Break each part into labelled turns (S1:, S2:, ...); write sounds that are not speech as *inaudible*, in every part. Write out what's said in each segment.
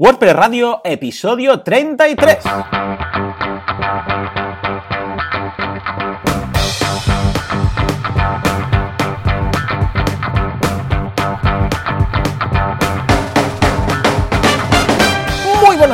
S1: WordPress Radio, episodio 33.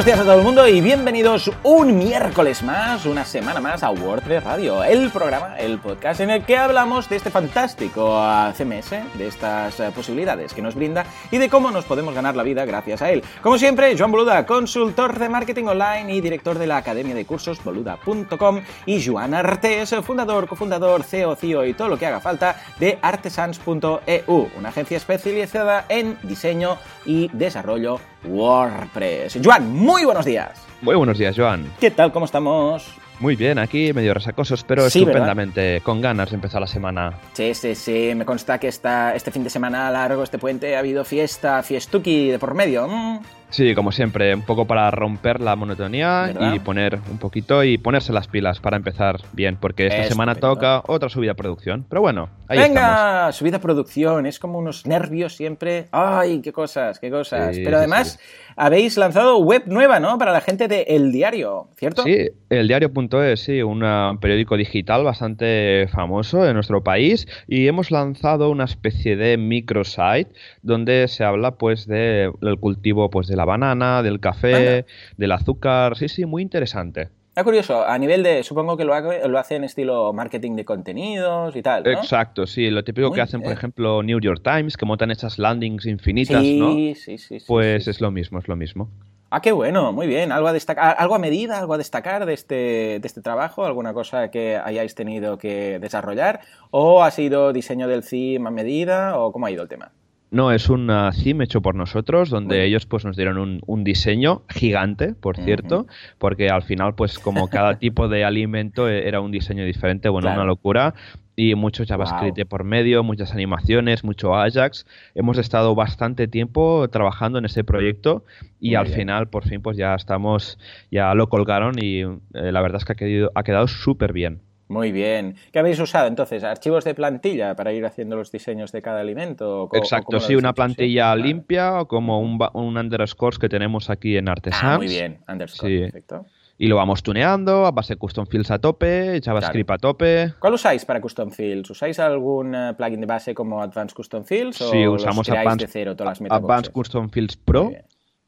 S1: Días a todo el mundo y bienvenidos un miércoles más, una semana más a WordPress Radio, el programa, el podcast en el que hablamos de este fantástico CMS, de estas eh, posibilidades que nos brinda y de cómo nos podemos ganar la vida gracias a él. Como siempre, Joan Boluda, consultor de marketing online y director de la academia de cursos boluda.com y Joan Artes, fundador, cofundador, CEO, CIO y todo lo que haga falta de artesans.eu, una agencia especializada en diseño y desarrollo WordPress. Joan, muy buenos días.
S2: Muy buenos días, Joan.
S1: ¿Qué tal? ¿Cómo estamos?
S2: Muy bien, aquí medio resacosos, pero
S1: Sí,
S2: estupendamente, con ganas de empezar la semana.
S1: Sí, sí, sí. Me consta que esta, este fin de semana largo, este puente, ha habido fiesta, fiestuki de por medio. Mm.
S2: Sí, como siempre, un poco para romper la monotonía
S1: ¿Verdad?
S2: y poner un poquito y ponerse las pilas para empezar bien, porque esta semana toca otra subida de producción. Pero bueno, ahí estamos.
S1: Venga, subida producción, es como unos nervios siempre. Ay, qué cosas, qué cosas.
S2: Sí,
S1: Pero
S2: sí,
S1: además habéis lanzado web nueva, ¿no? Para la gente de El Diario, ¿cierto?
S2: Sí, el diario.es, sí, un ah, periódico digital bastante famoso en nuestro país y hemos lanzado una especie de microsite donde se habla pues de- del cultivo pues de la banana, del café,
S1: Anda.
S2: del azúcar, sí, sí, muy interesante.
S1: Ah, curioso, a nivel de, supongo que lo, hace- lo hacen estilo marketing de contenidos y tal, ¿no?
S2: Exacto, sí, lo típico
S1: Muy
S2: que hacen, por ejemplo, New York Times, que montan esas landings infinitas,
S1: sí,
S2: ¿no?
S1: sí, sí, sí.
S2: Pues
S1: sí.
S2: es lo mismo, es lo mismo.
S1: Ah, qué bueno, muy bien. ¿Algo a destacar, algo a medida, algo a destacar de este, de este trabajo? ¿Alguna cosa que hayáis tenido que desarrollar? ¿O ha sido diseño del theme a medida? ¿O cómo ha ido el tema?
S2: No, es un ah, theme hecho por nosotros, donde ellos pues nos dieron un, un diseño gigante, por cierto, porque al final pues como cada *laughs* tipo de alimento eh, era un diseño diferente, bueno,
S1: Claro.
S2: una locura. Y mucho JavaScript por medio, muchas animaciones, mucho Ajax. Hemos estado bastante tiempo trabajando en ese proyecto y
S1: Muy
S2: al
S1: bien.
S2: final por fin pues ya estamos, ya lo colgaron y eh, la verdad es que ha quedado, ha quedado súper bien.
S1: Muy bien. ¿Qué habéis usado entonces? ¿Archivos de plantilla para ir haciendo los diseños de cada alimento? ¿O co- o
S2: Exacto, sí, una
S1: hecho?
S2: plantilla limpia o como un, un underscores que tenemos aquí en Artesans.
S1: Ah, muy bien. Underscore,
S2: Sí.
S1: perfecto.
S2: Y lo vamos tuneando a base de custom fields a tope, JavaScript a tope.
S1: ¿Cuál usáis para Custom Fields? ¿Usáis algún eh, plugin de base como Advanced Custom Fields? ¿O
S2: Sí, usamos Advanced,
S1: de cero todas las?
S2: Advanced Custom Fields Pro,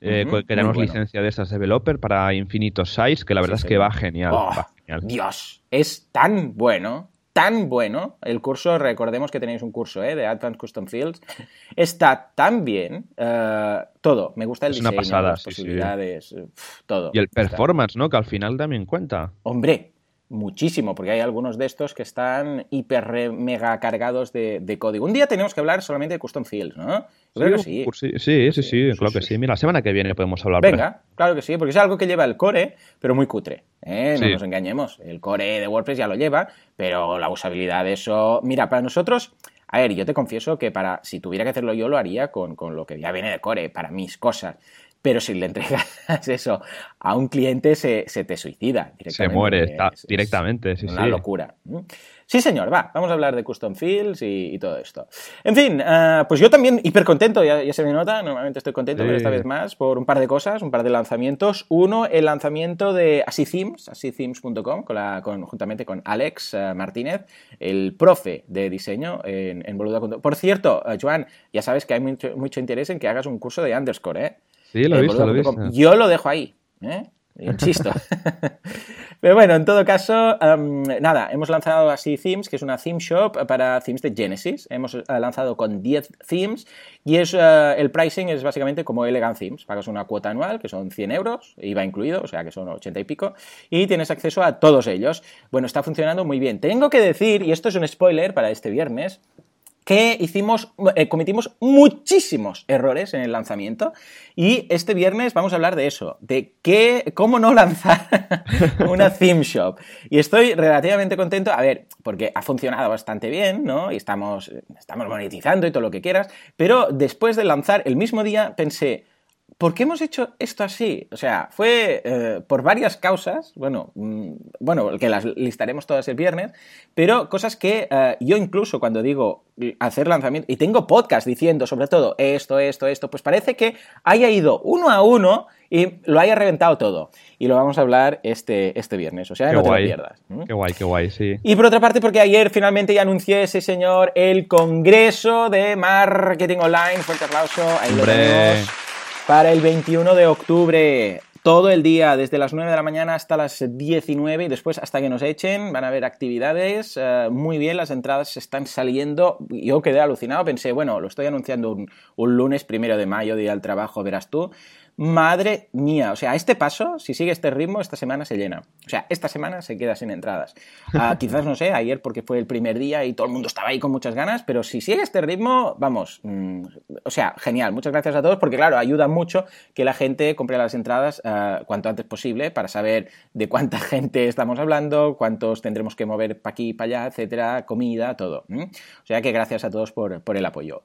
S2: eh, que tenemos
S1: bueno.
S2: licencia de estas developer para infinitos size, que la verdad
S1: Sí,
S2: es que va genial.
S1: Oh,
S2: va genial.
S1: Dios, es tan bueno, tan bueno. El curso, recordemos que tenéis un curso ¿eh? de Advanced Custom Fields. *laughs* Está tan bien. eh, todo. Me gusta el
S2: Es una
S1: diseño,
S2: pasada,
S1: las
S2: sí,
S1: posibilidades, eh, todo.
S2: Y el performance, ¿no? Que al final también cuenta.
S1: Hombre, muchísimo, porque hay algunos de estos que están hiper mega cargados de, de código. Un día tenemos que hablar solamente de Custom Fields, ¿no? Yo creo que sí.
S2: sí, sí, sí,
S1: Sí, sí,
S2: claro que
S1: sí.
S2: Mira, la semana que viene podemos hablar.
S1: Venga, claro que sí, porque es algo que lleva el core, pero muy cutre. ¿Eh? No
S2: Sí.
S1: nos engañemos. El core de WordPress ya lo lleva, pero la usabilidad de eso. Mira, para nosotros. A ver, yo te confieso que para si tuviera que hacerlo yo lo haría con, con lo que ya viene de core, para mis cosas. Pero si le entregas *laughs* eso a un cliente, se, se te suicida directamente.
S2: Se muere está-
S1: es- es
S2: directamente, sí,
S1: una
S2: sí.
S1: locura. Sí, señor, va, vamos a hablar de custom fields y, y todo esto. En fin, eh, pues yo también hiper contento, ya, ya se me nota, normalmente estoy contento, pero esta vez más por un par de cosas, un par de lanzamientos. Uno, el lanzamiento de Así Themes, asíthemes.com, con la, con, juntamente con Alex eh, Martínez, el profe de diseño en, en Boluda.com. Por cierto, eh, Joan, ya sabes que hay mucho, mucho interés en que hagas un curso de underscore, ¿eh?
S2: Sí, lo he
S1: en
S2: visto, lo he visto.
S1: Yo lo dejo ahí, ¿eh? Insisto. *laughs* Pero bueno, en todo caso, nada, hemos lanzado así Themes, que es una theme shop para themes de Genesis. Hemos eh, lanzado con 10 themes y es eh, el pricing es básicamente como Elegant Themes. Pagas una cuota anual, que son 100 euros, IVA incluido, o sea que son 80 y pico, y tienes acceso a todos ellos. Bueno, está funcionando muy bien. Tengo que decir, y esto es un spoiler para este viernes, que hicimos, eh, cometimos muchísimos errores en el lanzamiento y este viernes vamos a hablar de eso, de qué, cómo no lanzar *laughs* una theme shop. Y estoy relativamente contento, a ver, porque ha funcionado bastante bien, ¿no? Y estamos, estamos monetizando y todo lo que quieras, pero después de lanzar el mismo día pensé, ¿Por qué hemos hecho esto así? O sea, fue eh, por varias causas, bueno, mm, bueno, que las listaremos todas el viernes, pero cosas que eh, yo incluso cuando digo hacer lanzamiento, y tengo podcast diciendo sobre todo esto, esto, esto, pues parece que haya ido uno a uno y lo haya reventado todo. Y lo vamos a hablar este, este viernes, o sea, no te lo pierdas.
S2: Qué guay, qué guay, sí.
S1: Y por otra parte, porque ayer finalmente ya anunció ese señor el Congreso de Marketing Online. Fuerte aplauso, ahí lo tenemos. Para el 21 de octubre todo el día, desde las 9 de la mañana hasta las 19 y después hasta que nos echen, van a haber actividades. Eh, muy bien, las entradas están saliendo. Yo quedé alucinado, pensé, bueno, lo estoy anunciando un, un lunes primero de mayo, día del trabajo, verás tú. Madre mía, o sea, a este paso, si sigue este ritmo, esta semana se llena. O sea, esta semana se queda sin entradas. Ah, *laughs* quizás, no sé, ayer porque fue el primer día y todo el mundo estaba ahí con muchas ganas, pero si sigue este ritmo, vamos, mm, o sea, genial. Muchas gracias a todos porque, claro, ayuda mucho que la gente compre las entradas ah, cuanto antes posible para saber de cuánta *laughs* gente estamos hablando, cuántos tendremos que mover para aquí, para allá, etcétera, comida, todo. O sea que gracias a todos por, el apoyo.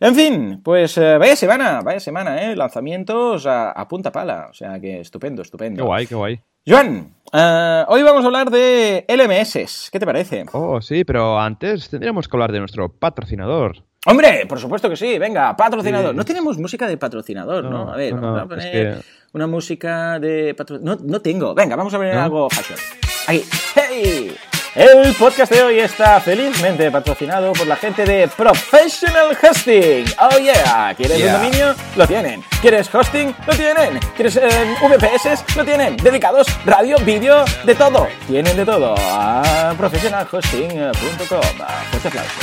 S1: En fin, pues eh, vaya semana, vaya semana, ¿eh? Lanzamientos a, punta pala. O sea que estupendo, estupendo.
S2: Qué guay, qué guay.
S1: Joan, eh, hoy vamos a hablar de LMS. ¿Qué te parece?
S2: Oh, sí, pero antes tendríamos que hablar de nuestro patrocinador.
S1: Hombre, por supuesto que sí. Venga, patrocinador. No tenemos música de patrocinador, ¿no? A ver, vamos a poner una música de patrocinador. No, no tengo. Venga, vamos a poner algo fashion. Ahí. ¡Hey! El podcast de hoy está felizmente patrocinado por la gente de Professional Hosting. Oh yeah, ¿quieres un dominio? Lo tienen. ¿Quieres hosting? Lo tienen. ¿Quieres eh, VPS? Lo tienen. Dedicados, radio, vídeo, de todo. Tienen de todo. A professionalhosting.com. Fuerte aplauso.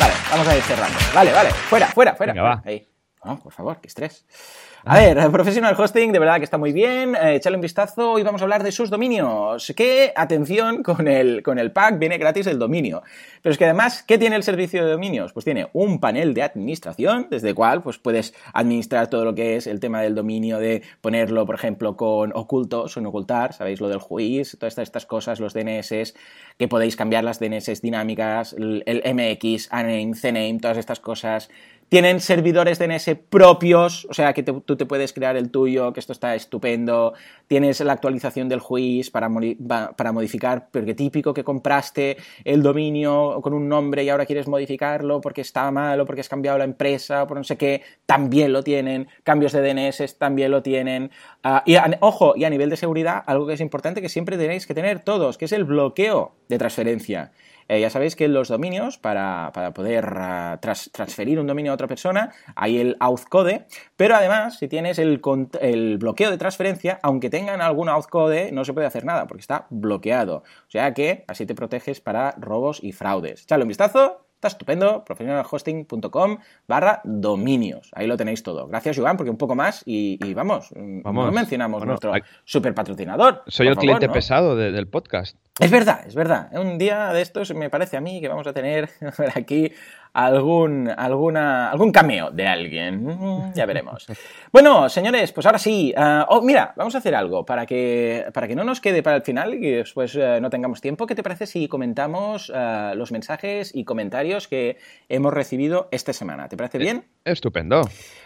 S1: Vale, vamos a ir cerrando. Vale, vale. Fuera, fuera, fuera.
S2: Venga, va.
S1: Ahí. Oh, por favor, qué estrés. A ver, Professional Hosting, de verdad que está muy bien. Eh, un vistazo. Hoy vamos a hablar de sus dominios. Que, atención, con el, con el pack viene gratis el dominio. Pero es que además, ¿qué tiene el servicio de dominios? Pues tiene un panel de administración, desde el cual pues, puedes administrar todo lo que es el tema del dominio, de ponerlo, por ejemplo, con ocultos o en ocultar, ¿sabéis? Lo del juiz, todas estas cosas, los DNS, que podéis cambiar las DNS dinámicas, el, MX, ANAME, CNAME, todas estas cosas tienen servidores DNS propios, o sea que tú te puedes crear el tuyo, que esto está estupendo. Tienes la actualización del juiz para, para modificar, porque típico que compraste el dominio con un nombre y ahora quieres modificarlo porque está mal o porque has cambiado la empresa o por no sé qué, también lo tienen. Cambios de DNS también lo tienen. Ah, y ojo, y a nivel de seguridad, algo que es importante que siempre tenéis que tener todos, que es el bloqueo de transferencia. Eh, ya sabéis que los dominios, para, poder ah, transferir un dominio a otra persona, hay el authcode, pero además, si tienes el, el bloqueo de transferencia, aunque tengan algún authcode, no se puede hacer nada, porque está bloqueado. O sea que así te proteges para robos y fraudes. Echadle un vistazo Está estupendo, professionalhosting.com barra dominios. Ahí lo tenéis todo. Gracias, Joan, porque un poco más y, vamos, no mencionamos nuestro super patrocinador.
S2: Soy el cliente pesado del podcast.
S1: Es verdad, es verdad. Un día de estos me parece a mí que vamos a tener *laughs* aquí algún, alguna, algún cameo de alguien. Mm, ya veremos. Bueno, señores, pues ahora sí. Ah, oh, mira, vamos a hacer algo para que, para que no nos quede para el final y después eh, no tengamos tiempo. ¿Qué te parece si comentamos ah, los mensajes y comentarios que hemos recibido esta semana? ¿Te parece bien?
S2: Estupendo.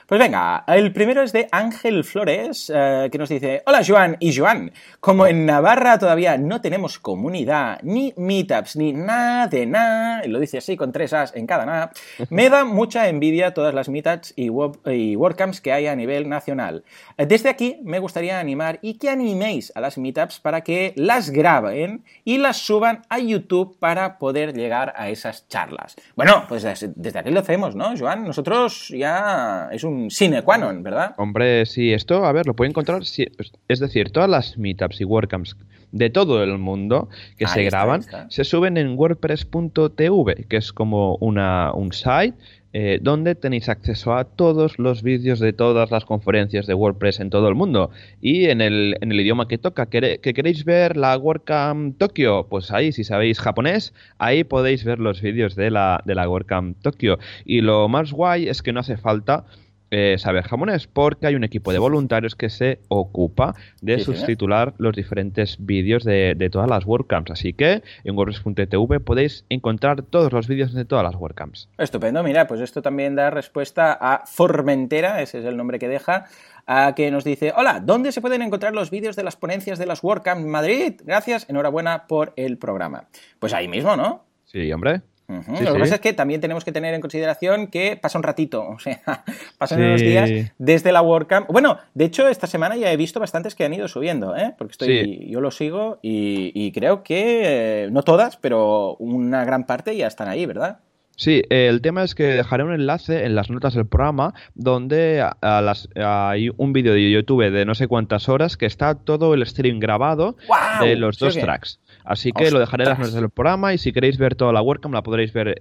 S1: Pues venga, el primero es de Ángel Flores, eh, que nos dice, hola Joan y Joan, como en Navarra todavía no tenemos comunidad, ni meetups, ni nada de nada, y lo dice así con tres as en cada nada, *laughs* me da mucha envidia todas las meetups y, y WordCamps que hay a nivel nacional. Desde aquí me gustaría animar y que animéis a las meetups para que las graben y las suban a YouTube para poder llegar a esas charlas. Bueno, pues desde aquí lo hacemos, ¿no, Joan? Nosotros ya es un sine qua non, ¿verdad?
S2: Hombre, sí, esto, a ver, lo puede encontrar, es decir, todas las meetups y WordCamps de todo el mundo que se graban se suben en wordpress.tv, que es como una, un site eh, donde tenéis acceso a todos los vídeos de todas las conferencias de WordPress en todo el mundo. Y en el, en el idioma que toca, que, queréis ver la WordCamp Tokio, pues ahí, si sabéis japonés, ahí podéis ver los vídeos de la, de la WordCamp Tokio. Y lo más guay es que no hace falta eh, saber japonés, porque hay un equipo de voluntarios que se ocupa de subtitular los diferentes vídeos de, todas las WordCamps. Así que en WordPress.tv podéis encontrar todos los vídeos de todas las WordCamps.
S1: Estupendo, mira, pues esto también da respuesta a Formentera, ese es el nombre que deja, a que nos dice, hola, ¿dónde se pueden encontrar los vídeos de las ponencias de las WordCamps Madrid? Gracias, enhorabuena por el programa. Pues ahí mismo, ¿no?
S2: Sí, hombre.
S1: Lo que pasa es que también tenemos que tener en consideración que pasa un ratito, *laughs* o sea, pasan unos días desde la WordCamp. Bueno, de hecho, esta semana ya he visto bastantes que han ido subiendo, ¿eh? porque estoy, yo lo sigo y, creo que, eh, no todas, pero una gran parte ya están ahí, ¿verdad?
S2: Sí, el tema es que dejaré un enlace en las notas del programa donde hay un vídeo de YouTube de no sé cuantas horas que está todo el stream grabado de los dos tracks. Así que lo dejaré en las notas del programa y si queréis ver toda la WordCamp la podréis ver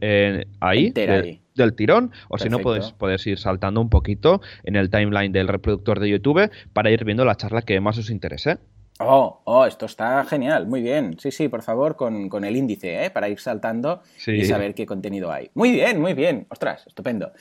S2: ahí, del tirón, o si no podéis, podéis ir saltando un poquito en el timeline del reproductor de YouTube para ir viendo la charla que más os interese.
S1: Oh, oh, esto está genial, muy bien. Sí, sí, por favor, con, el índice, ¿eh? para ir saltando y saber qué contenido hay. Muy bien, muy bien. Ostras, estupendo.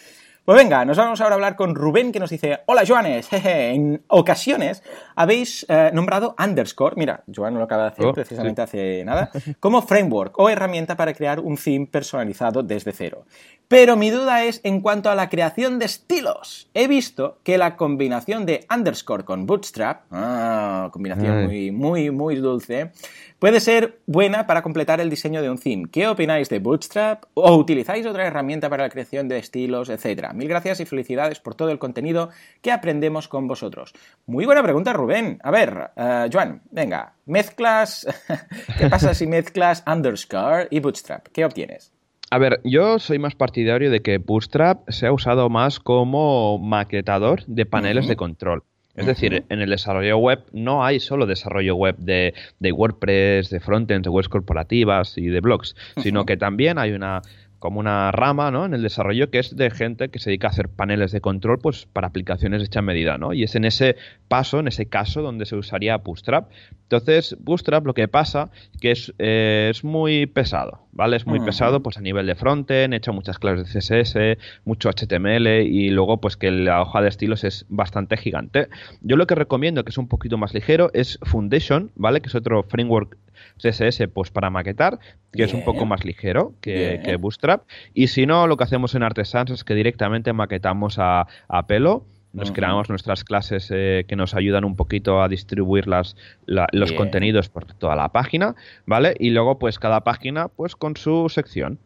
S1: Pues venga, nos vamos ahora a hablar con Rubén que nos dice, hola Joanes, *laughs* en ocasiones habéis eh, nombrado underscore, mira, Joan lo acaba de hacer oh, precisamente hace nada, *laughs* como framework o herramienta para crear un theme personalizado desde cero. Pero mi duda es en cuanto a la creación de estilos. He visto que la combinación de underscore con bootstrap, ah, combinación muy, muy, muy dulce, puede ser buena para completar el diseño de un theme. ¿Qué opináis de bootstrap? ¿O utilizáis otra herramienta para la creación de estilos, etcétera? Mil gracias y felicidades por todo el contenido que aprendemos con vosotros. Muy buena pregunta, Rubén. A ver, uh, Joan, venga, mezclas. *laughs* ¿Qué pasa si mezclas underscore y bootstrap? ¿Qué obtienes?
S2: A ver, yo soy más partidario de que Bootstrap se ha usado más como maquetador de paneles de control. Es decir, en el desarrollo web no hay solo desarrollo web de, de WordPress, de frontends, de webs corporativas y de blogs, sino que también hay una como una rama ¿no? en el desarrollo que es de gente que se dedica a hacer paneles de control pues, para aplicaciones hechas a medida. ¿no? Y es en ese paso, en ese caso, donde se usaría Bootstrap. Entonces, Bootstrap lo que pasa que es, eh, es muy pesado. ¿vale? Es muy pesado pues, a nivel de frontend, he hecho muchas clases de CSS, mucho HTML y luego pues que la hoja de estilos es bastante gigante. Yo lo que recomiendo, que es un poquito más ligero, es Foundation, ¿vale? Que es otro framework CSS pues para maquetar, que es un poco más ligero que, Bootstrap. Y si no, lo que hacemos en Artesans es que directamente maquetamos a, pelo. Nos creamos nuestras clases eh, que nos ayudan un poquito a distribuir las, los contenidos por toda la página, ¿vale? Y luego, pues cada página, pues con su sección.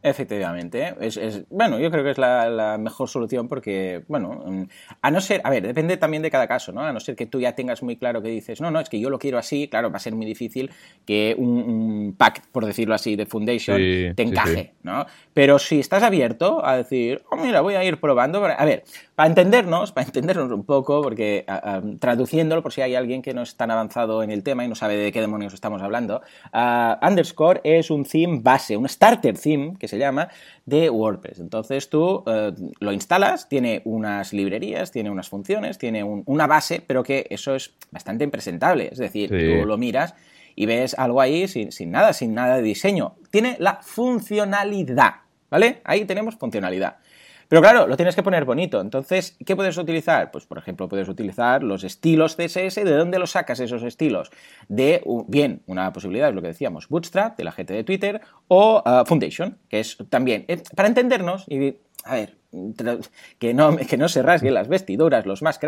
S1: Efectivamente, es, bueno, yo creo que es la, mejor solución porque, bueno, mm, a no ser, a ver, depende también de cada caso, ¿no? A no ser que tú ya tengas muy claro que dices, no, no, es que yo lo quiero así, claro, va a ser muy difícil que un, pack, por decirlo así, de Foundation te encaje, ¿no? Pero si estás abierto a decir, oh, mira, voy a ir probando, a ver, para entendernos, para entendernos un poco, porque traduciéndolo, por si hay alguien que no es tan avanzado en el tema y no sabe de qué demonios estamos hablando, underscore es un theme base, un starter theme, que se llama, de WordPress. Entonces tú eh, lo instalas, tiene unas librerías, tiene unas funciones, tiene una base, pero que eso es bastante impresentable. Es decir, tú lo miras y ves algo ahí sin, sin nada, sin nada de diseño. Tiene la funcionalidad, ¿vale? Ahí tenemos funcionalidad. Pero claro, lo tienes que poner bonito. Entonces, ¿qué puedes utilizar? Pues, por ejemplo, puedes utilizar los estilos CSS. ¿De dónde los sacas esos estilos? De, bien, una posibilidad es lo que decíamos, Bootstrap, de la gente de Twitter, o uh, Foundation, que es también, eh, para entendernos, y a ver, que no, que no se rasguen las vestiduras, los más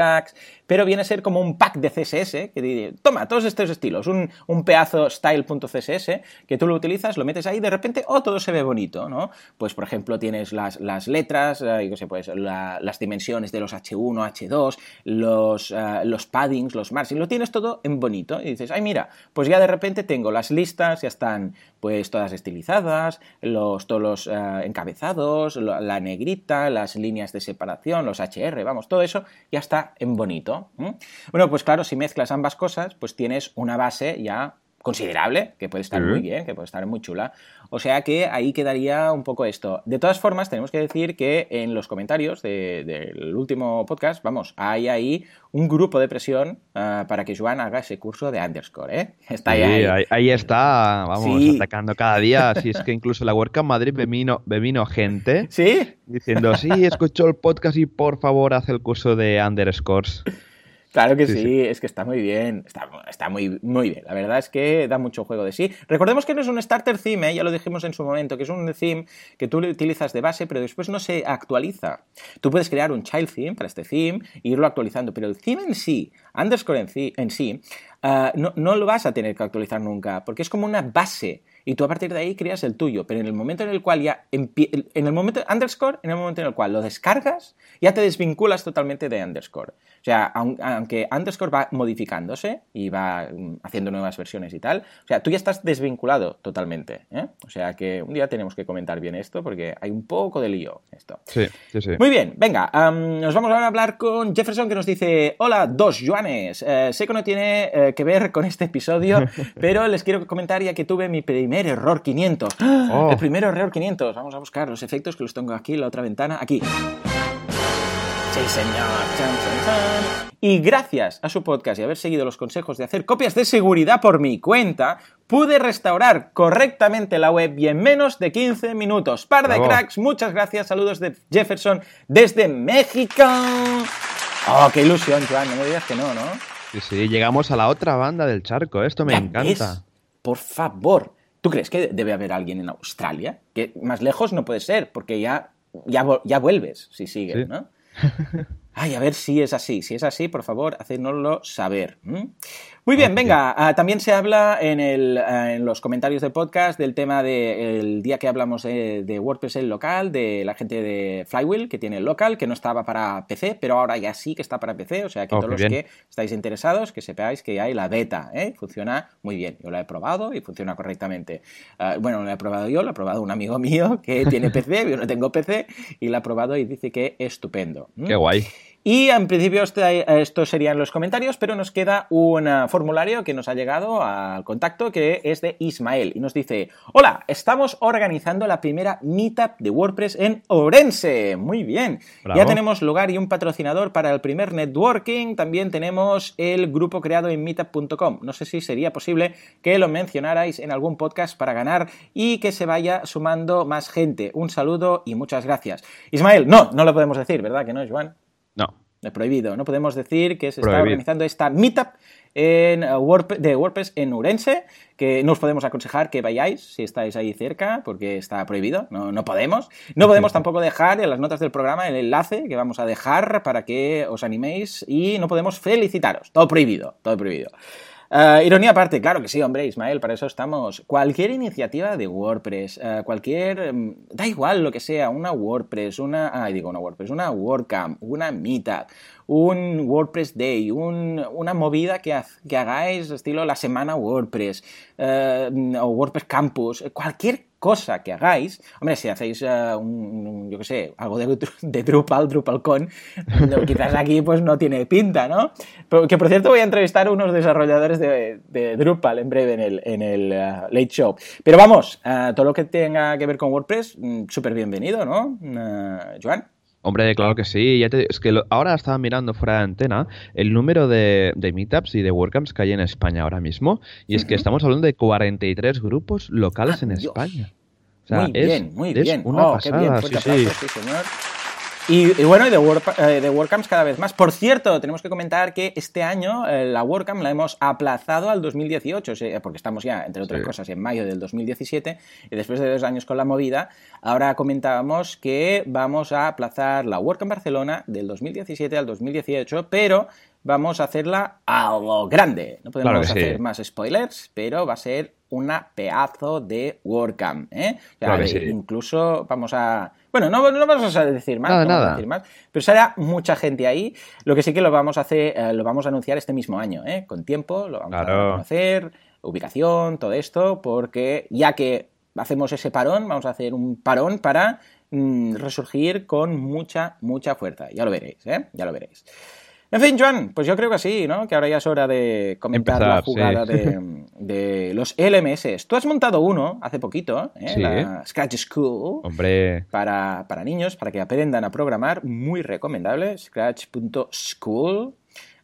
S1: pero viene a ser como un pack de CSS que dice, toma, todos estos estilos, un, un pedazo style.css que tú lo utilizas, lo metes ahí y de repente, oh, todo se ve bonito, ¿no? Pues, por ejemplo, tienes las, las letras, eh, sé, pues, las dimensiones de los H1, H2, los, eh, los paddings, los margins, lo tienes todo en bonito y dices, ay, mira, pues ya de repente tengo las listas, ya están pues todas estilizadas, los, todos los eh, encabezados, la negrita, las líneas de separación, los HR, vamos, todo eso ya está en bonito. Bueno, pues claro, si mezclas ambas cosas, pues tienes una base ya considerable, que puede estar muy bien, que puede estar muy chula. O sea que ahí quedaría un poco esto. De todas formas, tenemos que decir que en los comentarios del último podcast, vamos, hay ahí un grupo de presión ah, para que Joan haga ese curso de underscore, ¿eh? *laughs*
S2: Está ahí. ahí. está, vamos, atacando cada día. Así es que incluso la WordCamp Madrid me vino, me vino gente *laughs*
S1: ¿Sí?
S2: diciendo, sí, escuchó el podcast y por favor haz el curso de underscores. *laughs*
S1: Claro que sí, es que está muy bien, está, muy, muy bien. La verdad es que da mucho juego de sí. Recordemos que no es un starter theme, ¿eh? ya lo dijimos en su momento, que es un theme que tú utilizas de base, pero después no se actualiza. Tú puedes crear un child theme para este theme e irlo actualizando, pero el theme en sí, underscore en sí, en sí ah, no, no lo vas a tener que actualizar nunca, porque es como una base y tú a partir de ahí creas el tuyo, pero en el momento en el cual ya, en el momento, underscore, en el momento en el cual lo descargas, ya te desvinculas totalmente de underscore. O sea, aunque underscore va modificándose y va mm, haciendo nuevas versiones y tal, o sea, tú ya estás desvinculado totalmente. ¿eh? O sea que un día tenemos que comentar bien esto porque hay un poco de lío esto.
S2: Sí, sí, sí.
S1: Muy bien, venga, nos vamos ahora a hablar con Jefferson que nos dice, hola, dos Eh, sé que no tiene eh, que ver con este episodio, *laughs* pero les quiero comentar ya que tuve mi primer error 500. El primer error 500. Vamos a buscar los efectos que los tengo aquí en la otra ventana. Aquí. Sí, señor. Y gracias a su podcast y haber seguido los consejos de hacer copias de seguridad por mi cuenta, pude restaurar correctamente la web y en menos de 15 minutos. Par de cracks, muchas gracias. Saludos de Jefferson desde México. Oh, qué ilusión, Joan. No me digas que no, ¿no?
S2: Sí, sí, llegamos a la otra banda del charco. Esto me encanta.
S1: Por favor. ¿Tú crees que debe haber alguien en Australia? Que más lejos no puede ser, porque ya, ya, ya vuelves si sigues, ¿no? *laughs* Ay, a ver si es así. Si es así, por favor, hacednoslo saber. Muy bien, venga, ah, también se habla en, el, ah, en, los comentarios del podcast del tema del día que hablamos de, WordPress el local, de la gente de Flywheel que tiene el local, que no estaba para PC, pero ahora ya sí que está para PC, o sea que oh, todos los que estáis interesados, que sepáis que hay la beta, ¿eh? funciona muy bien. Yo la he probado y funciona correctamente. Ah, bueno, no la he probado yo, la ha probado un amigo *laughs* mío que tiene PC, yo no tengo PC, y la ha probado y dice que estupendo.
S2: Qué guay.
S1: Y en principio este, estos serían los comentarios, pero nos queda un ah, formulario que nos ha llegado al contacto que es de Ismael y nos dice, hola, estamos organizando la primera meetup de WordPress en Orense. Muy bien. Ya tenemos lugar y un patrocinador para el primer networking. También tenemos el grupo creado en meetup.com. No sé si sería posible que lo mencionarais en algún podcast para ganar y que se vaya sumando más gente. Un saludo y muchas gracias. Ismael, no, no lo podemos decir, ¿verdad que no, Joan? Es prohibido. No podemos decir que se está organizando esta meetup en uh, de WordPress en Urense, que no os podemos aconsejar que vayáis si estáis ahí cerca, porque está prohibido, no, no podemos. No podemos tampoco dejar en las notas del programa el enlace que vamos a dejar para que os animéis y no podemos felicitaros. Todo prohibido, todo prohibido. Uh, ironía aparte, claro que sí, hombre, Ismael, para eso estamos. Cualquier iniciativa de WordPress, uh, cualquier. Um, da igual lo que sea, una WordPress, una. Ay, digo, una WordPress, una WordCamp, una Meetup, un WordPress Day, una movida que, hagáis estilo la semana WordPress uh, o WordPress Campus, cualquier cosa que hagáis, hombre, si hacéis uh, un, yo qué sé, algo de, de Drupal, DrupalCon, quizás aquí pues no tiene pinta, ¿no? Pero, que por cierto voy a entrevistar a unos desarrolladores de, Drupal en breve en el, uh, Late Show. Pero vamos, uh, todo lo que tenga que ver con WordPress, mm, súper bienvenido, ¿no? Joan.
S2: Hombre, claro que sí. Ya es que ahora estaba mirando fuera de antena el número de, meetups y de WordCamps que hay en España ahora mismo. Y es que estamos hablando de 43 grupos locales ah, en España.
S1: muy bien, muy bien. Una oh, pasada, sí, sí. señor. Y, bueno, y de, eh, de, WordCamps cada vez más. Por cierto, tenemos que comentar que este año eh, la WordCamp la hemos aplazado al 2018, porque estamos ya, entre otras cosas, en mayo del 2017, y después de dos años con la movida, ahora comentábamos que vamos a aplazar la WordCamp Barcelona del 2017 al 2018, pero vamos a hacerla a lo grande. No podemos hacer más spoilers, pero va a ser una pedazo de WordCamp. ¿eh? Incluso vamos a... Bueno, no, vamos a decir más,
S2: nada,
S1: decir más, pero será mucha gente ahí. Lo que sí que lo vamos a hacer, eh, lo vamos a anunciar este mismo año, ¿eh? con tiempo, lo vamos a hacer, ubicación, todo esto, porque ya que hacemos ese parón, vamos a hacer un parón para mm, resurgir con mucha, mucha fuerza. Ya lo veréis, ¿eh? Ya lo veréis. En fin, Joan, pues yo creo que sí, ¿no? Que ahora ya es hora de comentar la jugada de, los LMS. Tú has montado uno hace poquito, ¿eh? la Scratch School.
S2: Hombre.
S1: Para, para niños, para que aprendan a programar. Muy recomendable. Scratch.school.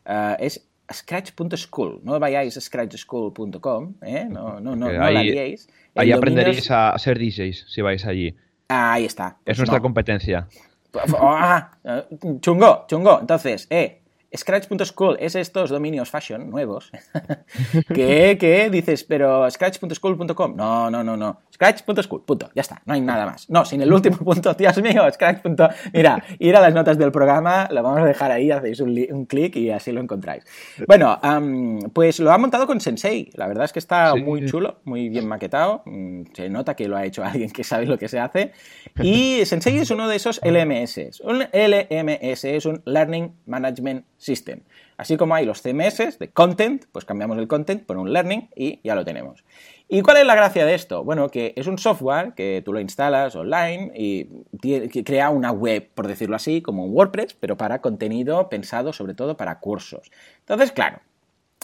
S1: Uh, es scratch.school. No vayáis a scratchschool.com, ¿eh? No, no, no, no la liéis.
S2: Ahí aprenderéis a ser DJs si vais allí.
S1: Ahí está.
S2: es nuestra competencia.
S1: Ah, chungo, chungo. Entonces, eh, Scratch.school es estos dominios fashion nuevos *laughs* que, que dices, pero Scratch.school.com. No, no, no, no. Scratch.school, punto, ya está, no hay nada más. No, sin el último *laughs* punto, Dios mío, Scratch. Mira, ir a las notas del programa, lo vamos a dejar ahí, hacéis un, clic y así lo encontráis. Bueno, pues lo ha montado con Sensei, la verdad es que está muy chulo, muy bien maquetado, mm, se nota que lo ha hecho *laughs* alguien que sabe lo que se hace. Y Sensei es uno de esos LMS. Un LMS es un Learning Management System. Así como hay los CMS de content, pues cambiamos el content por un learning y ya lo tenemos. ¿Y cuál es la gracia de esto? Bueno, que es un software que tú lo instalas online y crea una web, por decirlo así, como un WordPress, pero para contenido pensado sobre todo para cursos. Entonces, claro,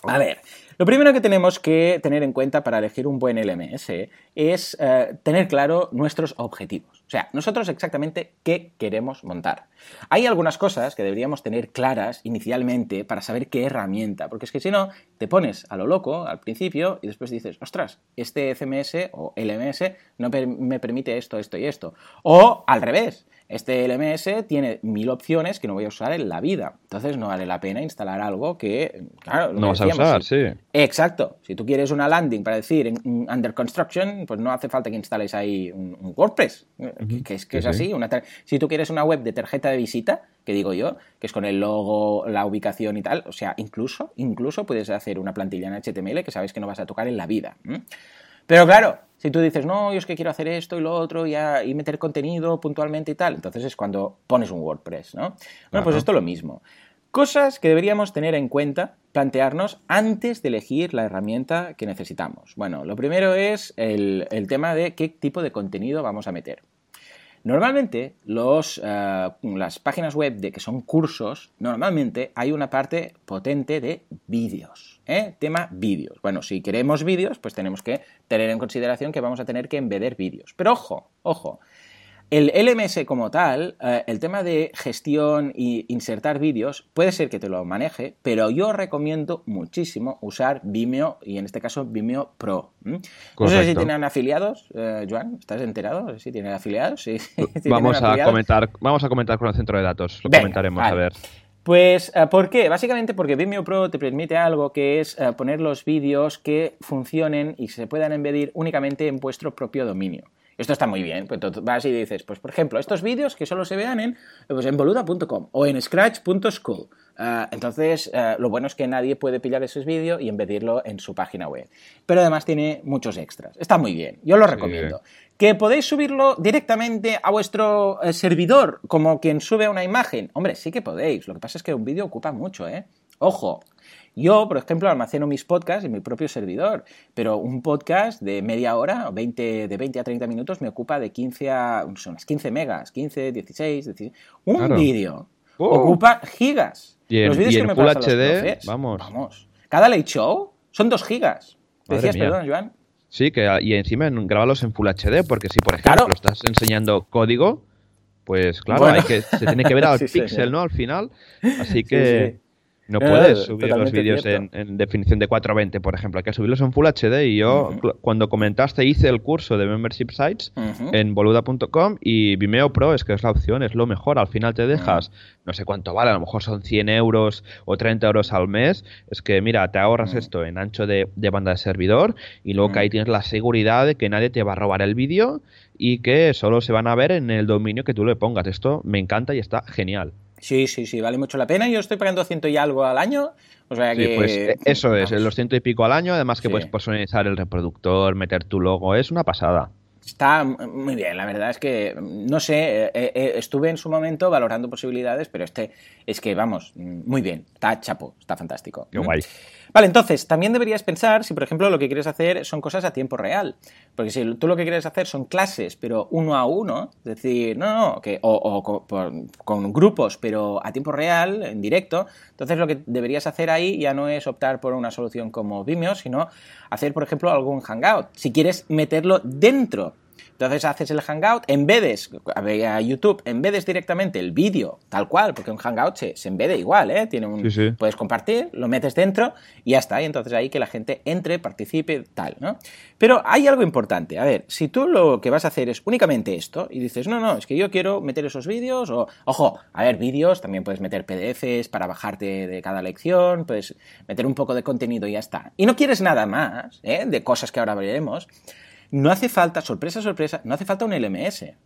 S1: a ver, lo primero que tenemos que tener en cuenta para elegir un buen LMS es eh, tener claro nuestros objetivos. O sea, nosotros exactamente qué queremos montar. Hay algunas cosas que deberíamos tener claras inicialmente para saber qué herramienta, porque es que si no, te pones a lo loco al principio y después dices, ostras, este CMS o LMS no me permite esto, esto y esto. O al revés, este LMS tiene mil opciones que no voy a usar en la vida. Entonces no vale la pena instalar algo que, claro,
S2: no vas a usar, sí.
S1: Exacto. Si tú quieres una landing para decir under construction, pues no hace falta que instales ahí un, WordPress, que es, que es así. si tú quieres una web de tarjeta de visita, que digo yo, que es con el logo, la ubicación y tal, o sea, incluso, incluso puedes hacer una plantilla en HTML que sabes que no vas a tocar en la vida. Pero claro, si tú dices, no, yo es que quiero hacer esto y lo otro y, y meter contenido puntualmente y tal, entonces es cuando pones un WordPress, ¿no? Bueno, pues esto es lo mismo. Cosas que deberíamos tener en cuenta, plantearnos antes de elegir la herramienta que necesitamos. Bueno, lo primero es el, el tema de qué tipo de contenido vamos a meter. Normalmente, los, eh, las páginas web de que son cursos, normalmente hay una parte potente de vídeos. ¿eh? Tema vídeos. Bueno, si queremos vídeos, pues tenemos que tener en consideración que vamos a tener que embeder vídeos. Pero ojo, ojo, el LMS como tal, eh, el tema de gestión y insertar vídeos, puede ser que te lo maneje, pero yo recomiendo muchísimo usar Vimeo y en este caso Vimeo Pro. No sé si tienen afiliados, eh, Joan, ¿estás enterado? Si tienen afiliados. Sí, *laughs*
S2: vamos, a Comentar, vamos a comentar con el centro de datos, lo comentaremos a ver.
S1: Pues, eh, ¿por qué? Básicamente porque Vimeo Pro te permite algo que es poner los vídeos que funcionen y se puedan embedir únicamente en vuestro propio dominio. Esto está muy bien. Pues vas y dices, pues por ejemplo, estos vídeos que solo se vean en, pues, en boluda.com o en scratch.school. Ah, entonces, ah, lo bueno es que nadie puede pillar ese vídeo y embedirlo en su página web. Pero además tiene muchos extras. Está muy bien. Yo lo recomiendo. ¿Que podéis subirlo directamente a vuestro eh, servidor como quien sube una imagen? Hombre, sí que podéis. Lo que pasa es que un vídeo ocupa mucho, ¿eh? Ojo, yo, por ejemplo, almaceno mis podcasts en mi propio servidor, pero un podcast de media hora, 20, de 20 a 30 minutos, me ocupa de 15 a son 15 megas, 15, 16, 16. Un vídeo oh. ocupa gigas.
S2: los vídeos que me Full HD, vamos.
S1: vamos. Cada late show son 2 gigas. Decías, perdón, Joan.
S2: Sí, que, y encima grabarlos en Full HD, porque si, por ejemplo, estás enseñando código, pues claro, hay que, se tiene que ver *laughs* al pixel, ¿no? Al final. Así que no puedes subir los vídeos en, definición de 420, por ejemplo. Hay que subirlos en Full HD. Y yo, cuando comentaste, hice el curso de Membership Sites en boluda.com y Vimeo Pro es que es la opción, es lo mejor. Al final te dejas, no sé cuánto vale, a lo mejor son 100 euros o 30 euros al mes. Es que, mira, te ahorras esto en ancho de, banda de servidor y luego que ahí tienes la seguridad de que nadie te va a robar el vídeo y que solo se van a ver en el dominio que tú le pongas. Esto me encanta y está genial.
S1: Sí, sí, sí, vale mucho la pena. Yo estoy pagando ciento y algo al año. O sea que.
S2: pues eh, eso es, los ciento y pico al año. Además que puedes personalizar el reproductor, meter tu logo. Es una pasada.
S1: Está muy bien, la verdad es que, no sé, eh, eh, estuve en su momento valorando posibilidades, pero este es que, vamos, muy bien, está chapo, está fantástico.
S2: Qué guay.
S1: Vale, entonces, también deberías pensar si, por ejemplo, lo que quieres hacer son cosas a tiempo real. Porque si tú lo que quieres hacer son clases, pero uno a uno, es decir, no, no, que, o, con, grupos, pero a tiempo real, en directo, entonces lo que deberías hacer ahí ya no es optar por una solución como Vimeo, sino hacer, por ejemplo, algún hangout. Si quieres meterlo dentro entonces haces el Hangout, embedes, a YouTube, embedes directamente el vídeo, tal cual, porque un Hangout se, se embede igual, ¿eh? Tiene un, Puedes compartir, lo metes dentro y ya está. Y entonces ahí que la gente entre, participe, tal, ¿no? Pero hay algo importante. A ver, si tú lo que vas a hacer es únicamente esto y dices, no, no, es que yo quiero meter esos vídeos, o, ojo, a ver, vídeos, también puedes meter PDFs para bajarte de cada lección, puedes meter un poco de contenido y ya está. Y no quieres nada más, ¿eh? De cosas que ahora veremos no hace falta, sorpresa, sorpresa, no hace falta un LMS. Eh,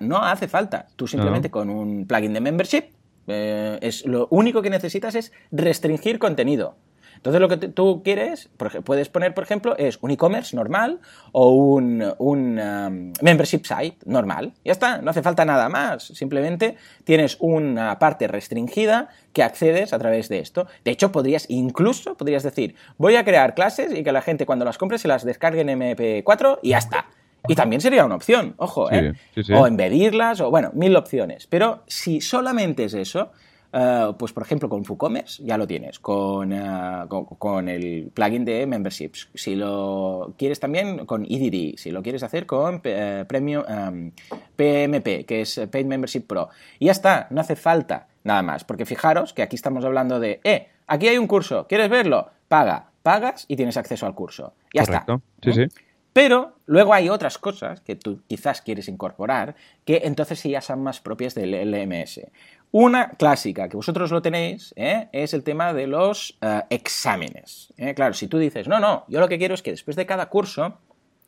S1: no hace falta. Tú simplemente con un plugin de membership, eh, es, lo único que necesitas es restringir contenido. Entonces lo que tú quieres, puedes poner, por ejemplo, es un e-commerce normal o un, um, membership site normal. Ya está, no hace falta nada más. Simplemente tienes una parte restringida que accedes a través de esto. De hecho, podrías incluso, podrías decir, voy a crear clases y que la gente cuando las compre se las descargue en MP4 y ya está. Y también sería una opción, ojo, ¿eh? O embedirlas, o bueno, mil opciones. Pero si solamente es eso, eh, pues por ejemplo con WooCommerce ya lo tienes, con, eh, con, el plugin de memberships. Si lo quieres también con EDD, si lo quieres hacer con eh, Premium PMP, que es Paid Membership Pro. Y ya está, no hace falta nada más, porque fijaros que aquí estamos hablando de, eh, aquí hay un curso, ¿quieres verlo? Paga, pagas y tienes acceso al curso. Ya está.
S2: Sí, sí.
S1: Pero luego hay otras cosas que tú quizás quieres incorporar que entonces sí ya son más propias del LMS. Una clásica, que vosotros lo tenéis, ¿eh? es el tema de los eh, exámenes. ¿eh? Claro, si tú dices, no, no, yo lo que quiero es que después de cada curso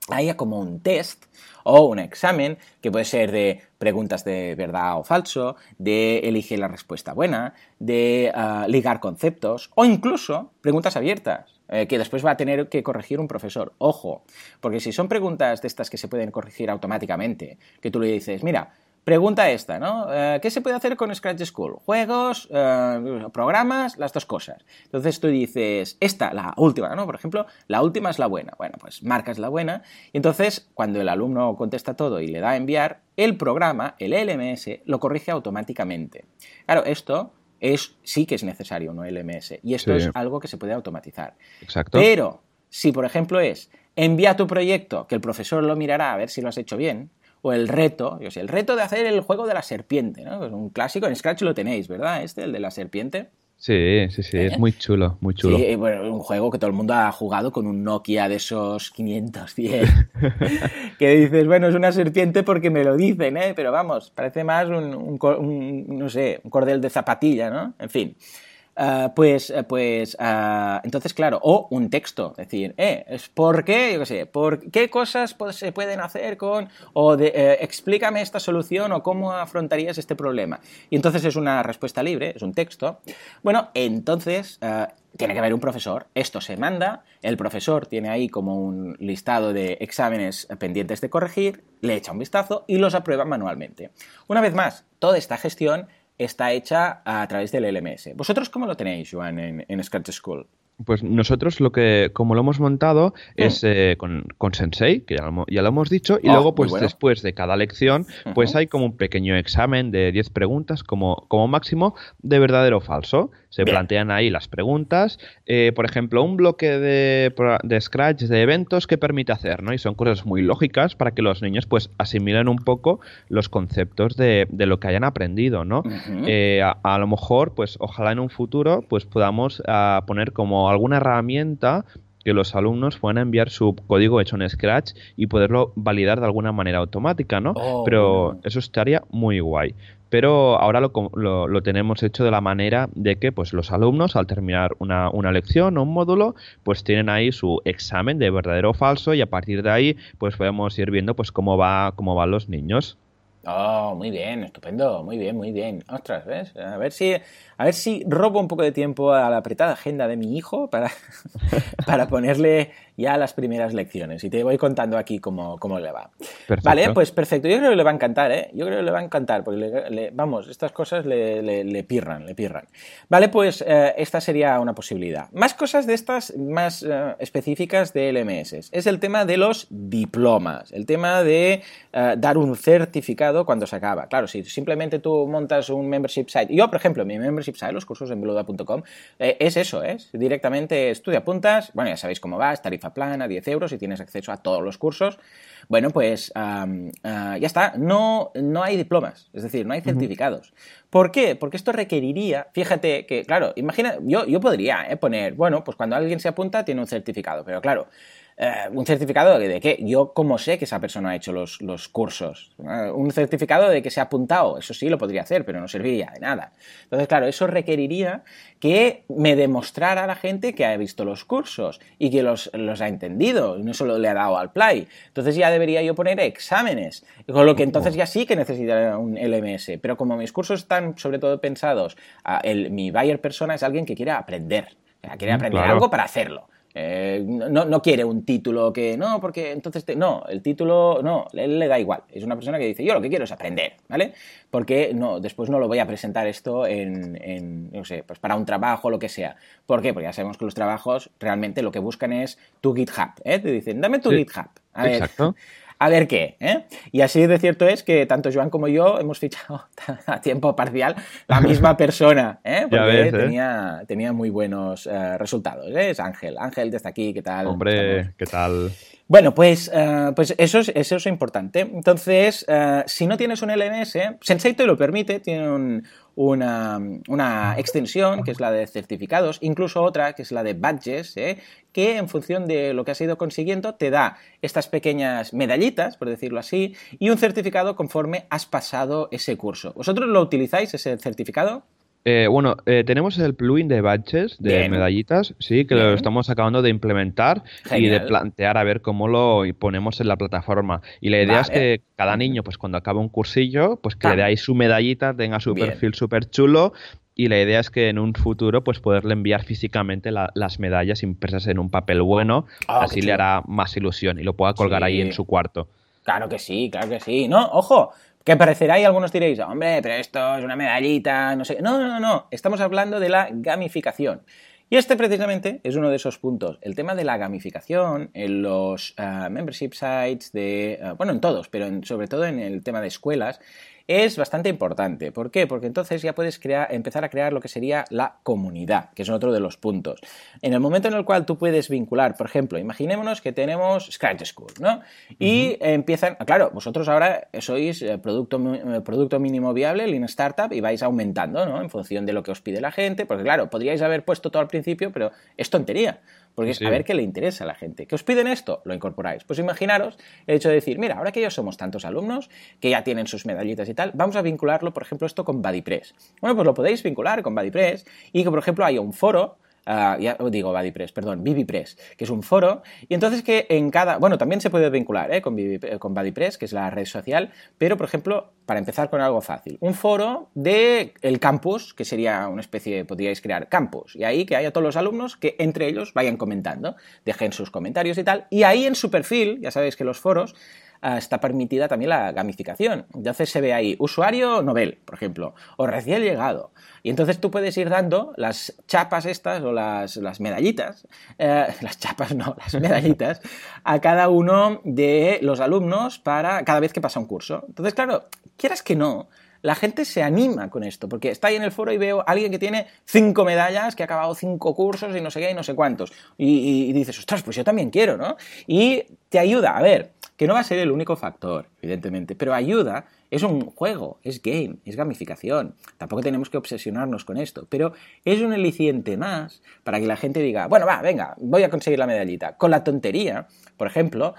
S1: haya como un test o un examen que puede ser de preguntas de verdad o falso, de elige la respuesta buena, de ligar conceptos o incluso preguntas abiertas. que después va a tener que corregir un profesor. Ojo, porque si son preguntas de estas que se pueden corregir automáticamente, que tú le dices, mira, Pregunta esta, ¿no? Eh, ¿Qué se puede hacer con Scratch School? Juegos, eh, programas, las dos cosas. Entonces tú dices, esta, la última, ¿no? Por ejemplo, la última es la buena. Bueno, pues marcas la buena. Y entonces, cuando el alumno contesta todo y le da a enviar, el programa, el LMS, lo corrige automáticamente. Claro, esto es, sí que es necesario un LMS. Y esto es algo que se puede automatizar.
S2: Exacto.
S1: Pero, si por ejemplo es, envía tu proyecto, que el profesor lo mirará a ver si lo has hecho bien, o el reto, yo sé, el reto de hacer el juego de la serpiente, ¿no? Es un clásico, en Scratch lo tenéis, ¿verdad? Este, el de la serpiente.
S2: Sí, sí, sí, es ¿Eh? muy chulo, muy chulo.
S1: Sí, bueno, un juego que todo el mundo ha jugado con un Nokia de esos 510. *laughs* que dices, bueno, es una serpiente porque me lo dicen, ¿eh? Pero vamos, parece más un no sé, un cordel de zapatilla, ¿no? En fin. Ah, pues, eh, pues ah, entonces, claro, o un texto, es decir, eh, ¿por qué? Yo qué sé, ¿por qué cosas se pueden hacer con, o de, eh, explícame esta solución o cómo afrontarías este problema? Y entonces es una respuesta libre, es un texto. Bueno, entonces ah, tiene que haber un profesor, esto se manda, el profesor tiene ahí como un listado de exámenes pendientes de corregir, le echa un vistazo y los aprueba manualmente. Una vez más, toda esta gestión está hecha a través del LMS. ¿Vosotros cómo lo tenéis, Joan, en, en Scratch School?
S2: Pues nosotros lo que, como lo hemos montado, hmm. es eh, con, Sensei, que ya lo, hemos dicho, y oh, luego, pues después de cada lección, pues hay como un pequeño examen de 10 preguntas, como, como máximo, de verdadero o falso. Se plantean ahí las preguntas. Eh, por ejemplo, un bloque de, de, Scratch de eventos que permite hacer, ¿no? Y son cosas muy lógicas para que los niños, pues, asimilen un poco los conceptos de, de lo que hayan aprendido, ¿no? Eh, a, lo mejor, pues, ojalá en un futuro, pues, podamos ah, poner como alguna herramienta que los alumnos puedan enviar su código hecho en Scratch y poderlo validar de alguna manera automática, ¿no?
S1: Oh,
S2: Pero eso estaría muy guay. Pero ahora lo, lo, tenemos hecho de la manera de que pues, los alumnos al terminar una, una, lección o un módulo pues tienen ahí su examen de verdadero o falso y a partir de ahí pues podemos ir viendo pues cómo va cómo van los niños.
S1: Oh, muy bien, estupendo, muy bien, muy bien. Ostras, ¿ves? A ver si a ver si robo un poco de tiempo a la apretada agenda de mi hijo para, *laughs* para ponerle ya las primeras lecciones. Y te voy contando aquí cómo, cómo le va. Vale, pues perfecto. Yo creo que le va a encantar, ¿eh? Yo creo que le va a encantar, porque, vamos, estas cosas le, le, pirran, le pirran. Vale, pues eh, esta sería una posibilidad. Más cosas de estas, más eh, específicas de LMS. Es el tema de los diplomas, el tema de eh, dar un certificado cuando se acaba. Claro, si simplemente tú montas un membership site, yo, por ejemplo, mi membership los cursos en beluda.com, eh, es eso, es directamente estudia puntas, bueno, ya sabéis cómo va, es tarifa plana, 10 euros y tienes acceso a todos los cursos. Bueno, pues ah, ya está, no, no hay diplomas, es decir, no hay certificados. ¿Por qué? Porque esto requeriría, fíjate que, claro, imagina, yo, yo podría eh, poner, bueno, pues cuando alguien se apunta tiene un certificado, pero claro, eh, un certificado de, qué? Yo, ¿cómo sé que esa persona ha hecho los, cursos? Eh, un certificado de que se ha apuntado, eso sí lo podría hacer, pero no serviría de nada. Entonces, claro, eso requeriría que me demostrara a la gente que ha visto los cursos y que los, los ha entendido y no solo le ha dado al play. Entonces ya debería yo poner exámenes, con lo que entonces ya sí que necesitaría un LMS. Pero como mis cursos están sobre todo pensados, el, mi buyer persona es alguien que quiere aprender, quiere mm, aprender algo para hacerlo. Eh, no, no, quiere un título que no, porque entonces no, el título no, él le da igual. Es una persona que dice yo lo que quiero es aprender, ¿vale? Porque no, después no lo voy a presentar esto en, en no sé, pues para un trabajo o lo que sea. ¿Por qué? Porque ya sabemos que los trabajos realmente lo que buscan es tu GitHub, ¿eh? Te dicen dame tu GitHub. A exacto a ver qué. ¿eh? Y así de cierto es que tanto Joan como yo hemos fichado *laughs* a tiempo parcial la misma *laughs* persona, ¿eh? porque ¿eh? tenía, tenía muy buenos eh, resultados. ¿eh? Es Ángel. Ángel, desde aquí, ¿qué tal?
S2: Hombre, ¿qué tal?
S1: Bueno, pues, pues eso, es, eso es importante. Entonces, si no tienes un LMS, Sensei te lo permite, tiene un, una, extensión, que es la de certificados, incluso otra, que es la de badges, ¿eh? que en función de lo que has ido consiguiendo te da estas pequeñas medallitas, por decirlo así, y un certificado conforme has pasado ese curso. ¿Vosotros lo utilizáis, ese certificado?
S2: Eh, bueno, eh, tenemos el plugin de badges, de medallitas, sí, que lo estamos acabando de implementar y de plantear a ver cómo lo ponemos en la plataforma. Y la idea es que cada niño, pues cuando acabe un cursillo, pues que le dé ahí su medallita, tenga su perfil súper chulo y la idea es que en un futuro pues poderle enviar físicamente las medallas impresas en un papel bueno, ah, así le hará más ilusión y lo pueda colgar ahí en su cuarto.
S1: Claro que sí, claro que sí. No, ojo, que parecerá y algunos diréis, hombre, pero esto es una medallita, no sé. No, no, no. Estamos hablando de la gamificación. Y este precisamente es uno de esos puntos. El tema de la gamificación en los eh, membership sites, de, eh, bueno, en todos, pero sobre todo en el tema de escuelas, es bastante importante. ¿Por qué? Porque entonces ya puedes crear, empezar a crear lo que sería la comunidad, que es otro de los puntos. En el momento en el cual tú puedes vincular, por ejemplo, imaginémonos que tenemos Scratch School, ¿no? Y empiezan, claro, vosotros ahora sois eh, producto, eh, producto mínimo viable, Lean Startup, y vais aumentando, ¿no? En función de lo que os pide la gente, porque claro, podríais haber puesto todo al principio, pero es tontería. Porque es a ver qué le interesa a la gente. ¿Que os piden esto? Lo incorporáis. Pues imaginaros el hecho de decir, mira, ahora que ya somos tantos alumnos, que ya tienen sus medallitas y tal, vamos a vincularlo, por ejemplo, esto con BuddyPress. Bueno, pues lo podéis vincular con BuddyPress y que, por ejemplo, haya un foro Uh, ya digo BuddyPress, perdón, BBPress, que es un foro, y entonces que en cada, bueno, también se puede vincular ¿eh? con, con BuddyPress, que es la red social, pero por ejemplo, para empezar con algo fácil, un foro de el campus, que sería una especie, podríais crear campus, y ahí que haya todos los alumnos que entre ellos vayan comentando, dejen sus comentarios y tal, y ahí en su perfil, ya sabéis que los foros está permitida también la gamificación. Entonces se ve ahí usuario novel, por ejemplo, o recién llegado. Y entonces tú puedes ir dando las chapas estas o las, medallitas, eh, *laughs* las chapas no, las medallitas, a cada uno de los alumnos para cada vez que pasa un curso. Entonces, claro, quieras que no, la gente se anima con esto, porque está ahí en el foro y veo a alguien que tiene cinco medallas, que ha acabado cinco cursos y no sé qué y no sé cuántos. Y, y, dices, ostras, pues yo también quiero, ¿no? Y te ayuda, a ver, que no va a ser el único factor, evidentemente, pero ayuda, es un juego, es game, es gamificación. Tampoco tenemos que obsesionarnos con esto, pero es un eliciente más para que la gente diga, bueno, va, venga, voy a conseguir la medallita. Con la tontería, por ejemplo,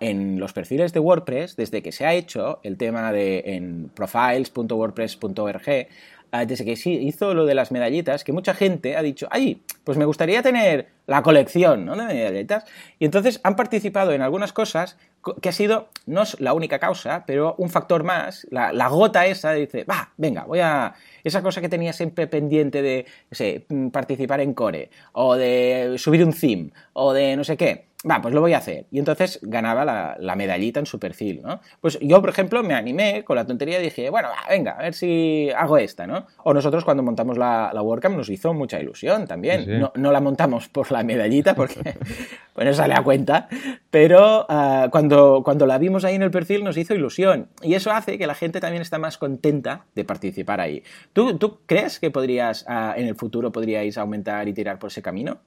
S1: en los perfiles de WordPress, desde que se ha hecho el tema de en profiles.wordpress.org, desde que sí hizo lo de las medallitas, que mucha gente ha dicho, ay, pues me gustaría tener la colección ¿no? de medallitas. Y entonces han participado en algunas cosas que ha sido, no es la única causa, pero un factor más, la, gota esa, dice, va, venga, voy a... Esa cosa que tenía siempre pendiente de, no sé, participar en core, o de subir un theme, o de no sé qué va, pues lo voy a hacer. Y entonces ganaba la, medallita en su perfil, ¿no? Pues yo, por ejemplo, me animé con la tontería y dije, bueno, venga, a ver si hago esta, ¿no? O nosotros cuando montamos la, la WordCamp nos hizo mucha ilusión también. No, no, la montamos por la medallita porque *laughs* pues no sale a cuenta, pero ah, cuando, cuando la vimos ahí en el perfil nos hizo ilusión. Y eso hace que la gente también está más contenta de participar ahí. ¿Tú, tú crees que podrías, ah, en el futuro podríais aumentar y tirar por ese camino?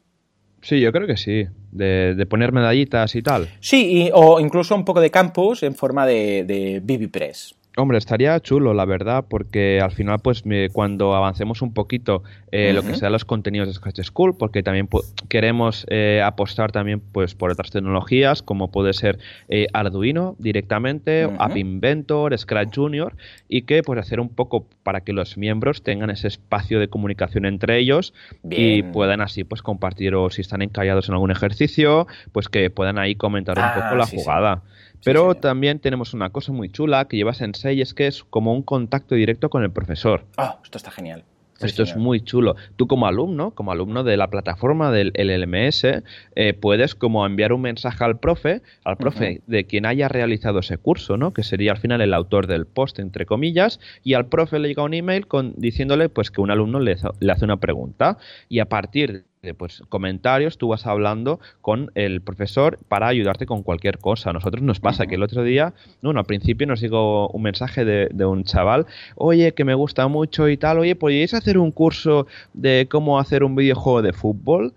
S2: Sí, yo creo que sí. De, poner medallitas y tal.
S1: Sí, o incluso un poco de campus en forma de, de BB Press.
S2: Hombre, estaría chulo, la verdad, porque al final, pues cuando avancemos un poquito eh, lo que sean los contenidos de Scratch School, porque también queremos eh, apostar también pues por otras tecnologías, como puede ser eh, Arduino directamente, App Inventor, Scratch Junior, y que pues hacer un poco para que los miembros tengan ese espacio de comunicación entre ellos y puedan así pues compartir o si están encallados en algún ejercicio, pues que puedan ahí comentar un ah, poco la jugada. Pero también tenemos una cosa muy chula que lleva Sensei, es que es como un contacto directo con el profesor.
S1: Ah, esto está genial.
S2: Esto es muy chulo. Tú como alumno, como alumno de la plataforma del LMS, eh, puedes como enviar un mensaje al profe, al profe de quien haya realizado ese curso, ¿no? Que sería al final el autor del post, entre comillas, y al profe le llega un email con, diciéndole pues que un alumno le, le hace una pregunta y a partir pues, comentarios, tú vas hablando con el profesor para ayudarte con cualquier cosa. A nosotros nos pasa que el otro día, bueno, al principio nos llegó un mensaje de, un chaval, oye, que me gusta mucho y tal, oye, ¿podríais hacer un curso de cómo hacer un videojuego de fútbol?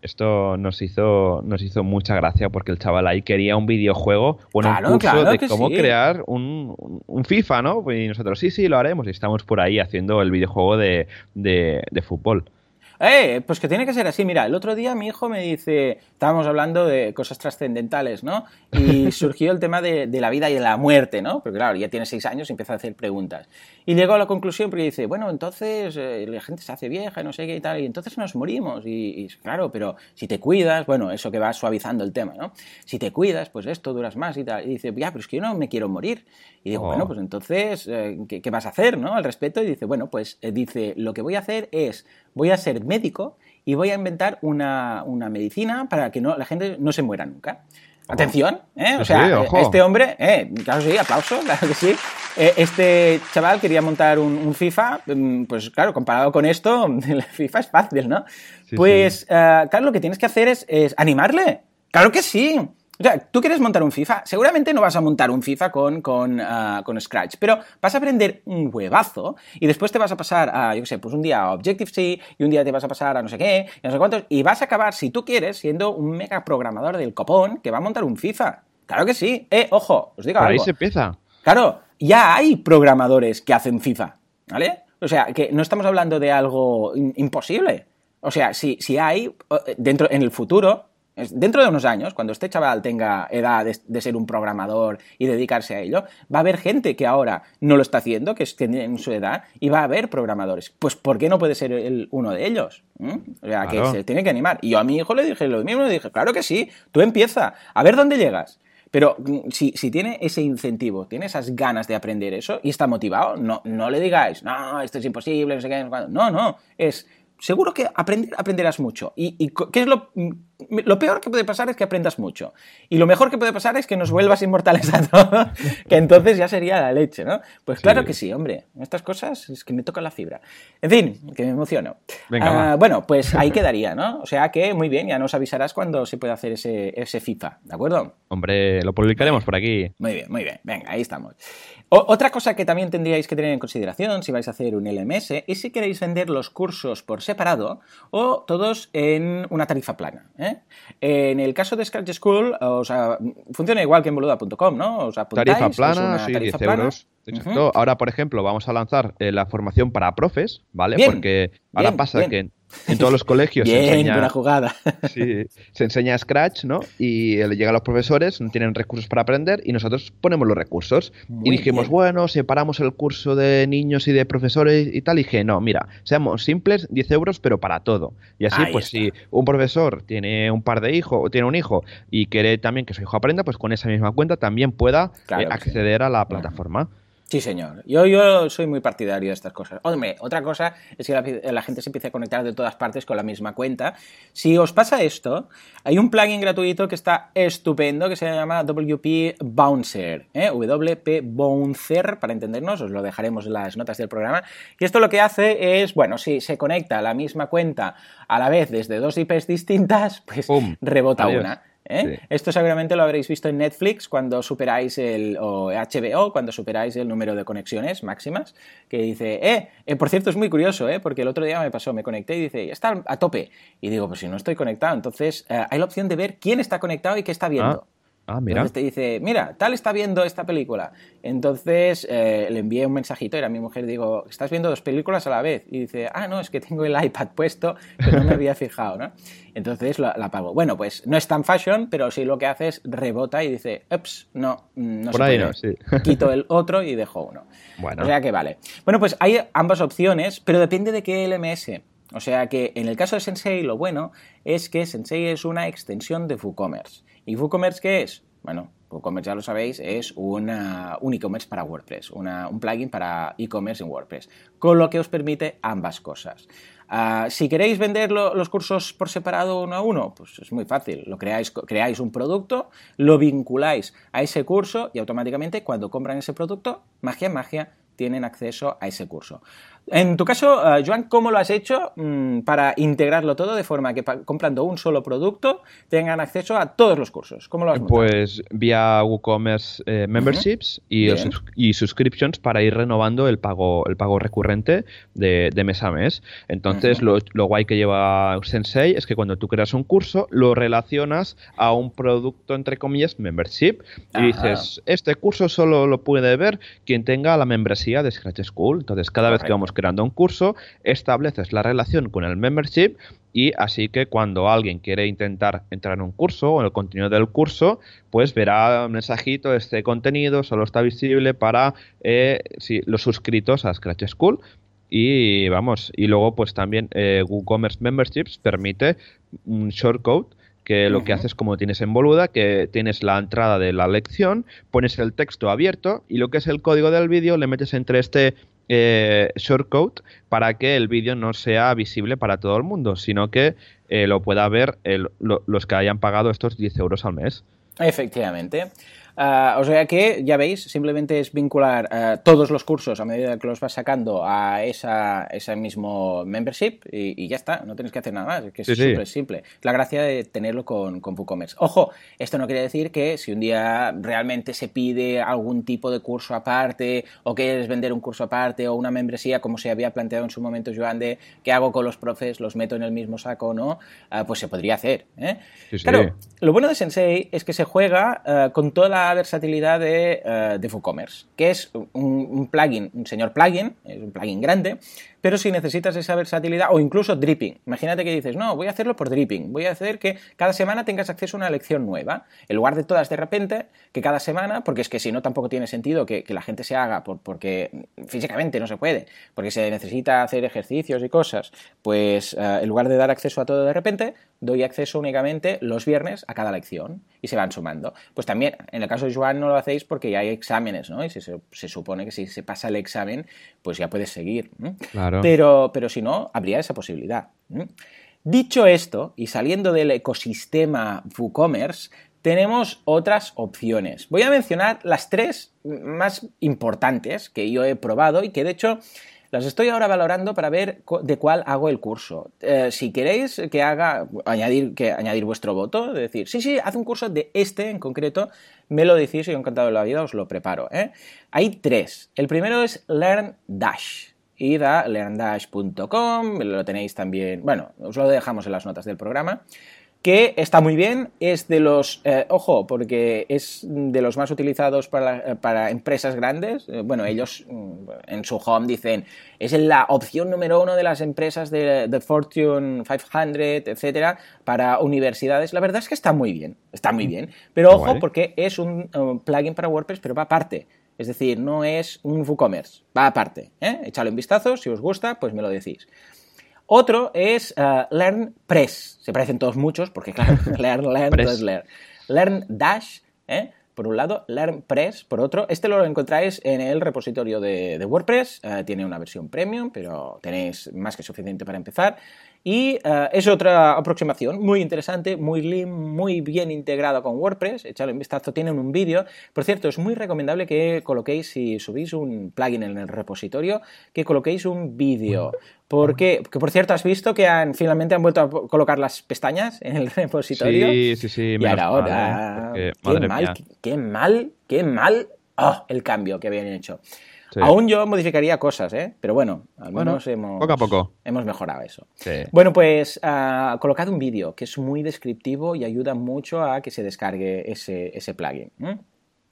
S2: Esto nos hizo, nos hizo mucha gracia porque el chaval ahí quería un videojuego, bueno, un curso de cómo crear un, un, FIFA, ¿no? Y nosotros sí, sí, lo haremos y estamos por ahí haciendo el videojuego de, de, de fútbol.
S1: Eh, pues que tiene que ser así. Mira, el otro día mi hijo me dice, estábamos hablando de cosas trascendentales, ¿no? Y *laughs* surgió el tema de, la vida y de la muerte, ¿no? Porque claro, ya tiene seis años y empieza a hacer preguntas. Y llegó a la conclusión porque dice, bueno, entonces eh, la gente se hace vieja, no sé qué y tal, y entonces nos morimos. Y, claro, pero si te cuidas, bueno, eso que va suavizando el tema, ¿no? Si te cuidas, pues esto duras más y tal. Y dice, ya, pero es que yo no me quiero morir. Y digo, bueno, oh. pues entonces, eh, ¿qué, vas a hacer, no? Al respecto. Y dice, bueno, pues dice, lo que voy a hacer es, voy a ser médico y voy a inventar una, medicina para que no, la gente no se muera nunca. Atención, ¿eh? O sea, este hombre, eh, claro sí, aplauso, claro que sí. Eh, este chaval quería montar un, FIFA, mm, pues claro, comparado con esto, *laughs* el FIFA es fácil, ¿no? pues, eh, claro, lo que tienes que hacer es, es animarle. Claro que sí. O sea, tú quieres montar un FIFA, seguramente no vas a montar un FIFA con, con, ah, con, Scratch, pero vas a aprender un huevazo y después te vas a pasar a, yo qué sé, pues un día a Objective-C y un día te vas a pasar a no sé qué y no sé cuántos y vas a acabar, si tú quieres, siendo un mega programador del copón que va a montar un FIFA. Claro que sí. Eh, ojo, os digo Por
S2: ahí se empieza.
S1: Claro, ya hay programadores que hacen FIFA, ¿vale? O sea, que no estamos hablando de algo imposible. O sea, si, si hay, dentro, en el futuro, Dentro de unos años, cuando este chaval tenga edad de, ser un programador y dedicarse a ello, va a haber gente que ahora no lo está haciendo, que tiene en su edad, y va a haber programadores. Pues ¿por qué no puede ser él uno de ellos? ¿Mm? O sea, que se tiene que animar. Y yo a mi hijo le dije lo mismo, le dije, claro que sí, tú empieza, a ver dónde llegas. Pero mm, si, tiene ese incentivo, tiene esas ganas de aprender eso y está motivado, no, no le digáis, no, esto es imposible, no sé qué, no, no, es seguro que aprenderás mucho. ¿Y, qué es lo, lo, peor que puede pasar? Es que aprendas mucho. Y lo mejor que puede pasar es que nos vuelvas inmortales a todos, *laughs* que entonces ya sería la leche, ¿no? Pues claro que sí, hombre. Estas cosas es que me toca la fibra. En fin, que me emociono. Ah, bueno, pues ahí quedaría, ¿no? O sea que muy bien, ya nos avisarás cuando se pueda hacer ese, ese FIFA, ¿de acuerdo?
S2: Hombre, lo publicaremos por aquí.
S1: Muy bien, muy bien. Venga, ahí estamos otra cosa que también tendríais que tener en consideración si vais a hacer un LMS es si queréis vender los cursos por separado o todos en una tarifa plana. ¿eh? En el caso de Scratch School, o sea, funciona igual que en boluda.com, ¿no? O
S2: tarifa plana, sí, 10 euros. Exacto. Ahora, por ejemplo, vamos a lanzar eh, la formación para profes, ¿vale? Porque ahora pasa que en todos los colegios
S1: se enseña, jugada. *laughs*
S2: Sí, se enseña Scratch, ¿no? Y llega a los profesores, no tienen recursos para aprender y nosotros ponemos los recursos. y dijimos, bueno, separamos el curso de niños y de profesores y tal. Y dije, no, mira, seamos simples, 10 euros, pero para todo. Y así, pues si un profesor tiene un par de hijos o tiene un hijo y quiere también que su hijo aprenda, pues con esa misma cuenta también pueda eh, acceder a la plataforma.
S1: Sí, señor. Yo, yo soy muy partidario de estas cosas. Hombre, otra cosa es que la, gente se empiece a conectar de todas partes con la misma cuenta. Si os pasa esto, hay un plugin gratuito que está estupendo que se llama WP Bouncer. ¿eh? WP Bouncer, para entendernos, os lo dejaremos en las notas del programa. Y esto lo que hace es, bueno, si se conecta a la misma cuenta a la vez desde dos IPs distintas, pues rebota una. ¿Eh? Esto seguramente lo habréis visto en Netflix cuando superáis el, o HBO, cuando superáis el número de conexiones máximas, que dice, eh, eh por cierto es muy curioso, eh, porque el otro día me pasó, me conecté y dice, está a tope. Y digo, pues si no estoy conectado, entonces eh, hay la opción de ver quién está conectado y qué está viendo.
S2: Ah, mira.
S1: Entonces te dice, mira, tal está viendo esta película. Entonces eh, le envié un mensajito y a mi mujer digo, estás viendo dos películas a la vez. Y dice, ah, no, es que tengo el iPad puesto, que no me había *laughs* fijado, ¿no? Entonces la, apago. Bueno, pues no es tan fashion, pero sí lo que hace es rebota y dice, ups, no, no
S2: Por
S1: se
S2: ahí
S1: puede.
S2: no, sí. *laughs*
S1: Quito el otro y dejo uno.
S2: Bueno.
S1: O sea que vale. Bueno, pues hay ambas opciones, pero depende de qué LMS. O sea que en el caso de Sensei lo bueno es que Sensei es una extensión de WooCommerce. ¿Y WooCommerce qué es? Bueno, WooCommerce ya lo sabéis, es un e-commerce para WordPress, un plugin para e-commerce en WordPress, con lo que os permite ambas cosas. Ah, si queréis vender lo- los cursos por separado uno a uno, pues es muy fácil. Lo creáis, creáis un producto, lo vinculáis a ese curso y automáticamente cuando compran ese producto, magia, magia, tienen acceso a ese curso. En tu caso, eh, Joan, ¿cómo lo has hecho mm, para integrarlo todo de forma que comprando un solo producto tengan acceso a todos los cursos? ¿Cómo lo has montado?
S2: Pues vía WooCommerce eh, Memberships y, y subscriptions para ir renovando el pago, el pago recurrente de, de mes a mes. Entonces, lo, lo guay que lleva Sensei es que cuando tú creas un curso, lo relacionas a un producto, entre comillas, membership. Y dices, este curso solo lo puede ver quien tenga la membresía de Scratch School. Entonces, cada vez que vamos creando un curso, estableces la relación con el membership y así que cuando alguien quiere intentar entrar en un curso o en el contenido del curso, pues verá un mensajito, este contenido solo está visible para eh, sí, los suscritos a Scratch School. Y vamos, y luego pues también eh, WooCommerce Memberships permite un shortcode que lo que haces como tienes en Boluda, que tienes la entrada de la lección, pones el texto abierto y lo que es el código del vídeo le metes entre este eh, shortcode para que el vídeo no sea visible para todo el mundo, sino que eh, lo pueda ver los que hayan pagado estos 10 euros al mes.
S1: Efectivamente. Ah, o sea que, ya veis, simplemente es vincular ah, todos los cursos a medida que los vas sacando a esa, ese mismo membership y, y ya está, no tienes que hacer nada más, es que es
S2: sí.
S1: súper simple. La gracia de tenerlo con, con WooCommerce. Ojo, esto no quiere decir que si un día realmente se pide algún tipo de curso aparte o quieres vender un curso aparte o una membresía, como se había planteado en su momento Joan de qué hago con los profes, los meto en el mismo saco o no, Ah, pues se podría hacer. ¿eh?
S2: Sí.
S1: Claro, lo bueno de Sensei es que se juega eh, con toda la versatilidad de, eh, de WooCommerce, que es un, un plugin, un señor plugin, es un plugin grande, pero si necesitas esa versatilidad, o incluso dripping, imagínate que dices, no, voy a hacerlo por dripping, voy a hacer que cada semana tengas acceso a una lección nueva, en lugar de todas de repente, que cada semana, porque es que si no tampoco tiene sentido que, la gente se haga, por- porque físicamente no se puede, porque se necesita hacer ejercicios y cosas, pues eh, en lugar de dar acceso a todo de repente, doy acceso únicamente los viernes a cada lección y se van sumando. Pues también, en el caso de Joan no lo hacéis porque ya hay exámenes, ¿no? Y se, se- supone que si se pasa el examen, pues ya puedes seguir.
S2: Claro.
S1: Pero, pero si no, habría esa posibilidad. Dicho esto, y saliendo del ecosistema WooCommerce, tenemos otras opciones. Voy a mencionar las tres más importantes que yo he probado y que de hecho las estoy ahora valorando para ver de cuál hago el curso. Eh, si queréis que haga, añadir, que añadir vuestro voto, de decir, sí, sí, haz un curso de este en concreto, me lo decís y encantado de la vida os lo preparo. ¿eh? Hay tres. El primero es Learn Dash. Id a learndash.com, lo tenéis también, bueno, os lo dejamos en las notas del programa que está muy bien, es de los, eh, ojo, porque es de los más utilizados para, para empresas grandes. Eh, bueno, ellos mm, en su home dicen, es la opción número uno de las empresas de, de Fortune 500, etcétera, para universidades. La verdad es que está muy bien, está muy bien. Pero ojo, porque es un plugin para WordPress, pero va aparte. Es decir, no es un WooCommerce, va aparte. ¿eh? Echadle un vistazo, si os gusta, pues me lo decís. Otro es eh, Learn Press. Se parecen todos muchos, porque claro, *laughs* *laughs* Learn, Learn,
S2: Press.
S1: Learn. Learn Dash, ¿eh? por un lado, Learn Press por otro. Este lo encontráis en el repositorio de, de WordPress. eh, tiene una versión premium, pero tenéis más que suficiente para empezar. Y eh, es otra aproximación muy interesante, muy lean, muy bien integrada con WordPress. Echadle un vistazo, tienen un vídeo. Por cierto, es muy recomendable que coloquéis, si subís un plugin en el repositorio, que coloquéis un vídeo. Porque, que por cierto, has visto que han, finalmente han vuelto a colocar las pestañas en el *laughs* repositorio.
S2: Sí, sí, sí.
S1: y ahora,
S2: mal, ¿eh? Porque,
S1: qué mal, qué, qué mal, qué mal oh, el cambio que habían hecho. Aún yo modificaría cosas, ¿eh? Pero bueno, al menos hemos,
S2: poco a poco.
S1: hemos mejorado eso. Bueno, pues uh, colocad un vídeo que es muy descriptivo y ayuda mucho a que se descargue ese, ese plugin.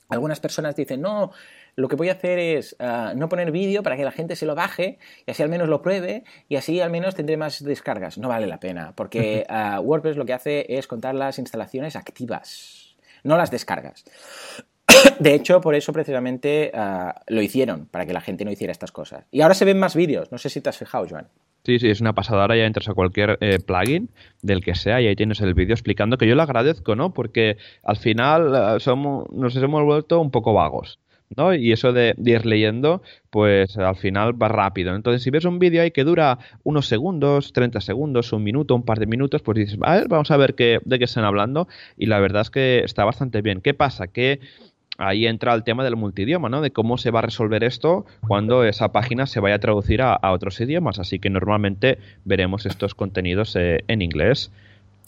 S1: Algunas personas dicen, no, lo que voy a hacer es ah, no poner vídeo para que la gente se lo baje y así al menos lo pruebe y así al menos tendré más descargas. No vale la pena, porque *laughs* ah, WordPress lo que hace es contar las instalaciones activas, no las descargas. *coughs* De hecho, por eso precisamente ah, lo hicieron, para que la gente no hiciera estas cosas. Y ahora se ven más vídeos, no sé si te has fijado, Joan.
S2: Sí, sí, es una pasada. Ahora ya entras a cualquier eh, plugin del que sea y ahí tienes el vídeo explicando que yo lo agradezco, ¿no? Porque al final somos, nos hemos vuelto un poco vagos. ¿no? Y eso de, ir leyendo, pues al final va rápido. Entonces, si ves un vídeo ahí que dura unos segundos, 30 segundos, un minuto, un par de minutos, pues dices, a ver, vamos a ver qué, de qué están hablando. Y la verdad es que está bastante bien. ¿Qué pasa? Que ahí entra el tema del multidioma, ¿no? De cómo se va a resolver esto cuando esa página se vaya a traducir a, otros idiomas. Así que normalmente veremos estos contenidos eh, en inglés.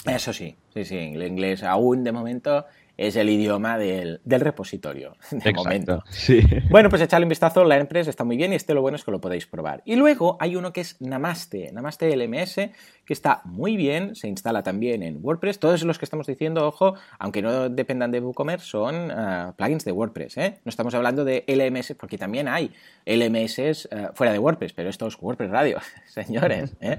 S1: Eso sí, sí, sí, el inglés aún de momento es el idioma del, repositorio, de momento.
S2: Sí.
S1: Bueno, pues echarle un vistazo, la Empress está muy bien y este lo bueno es que lo podéis probar. Y luego hay uno que es Namaste, Namaste LMS, que está muy bien, se instala también en WordPress. Todos los que estamos diciendo, ojo, aunque no dependan de WooCommerce, son ah, plugins de WordPress. ¿eh? No estamos hablando de LMS, porque también hay LMS ah, fuera de WordPress, pero esto es WordPress Radio, *laughs* señores. ¿eh?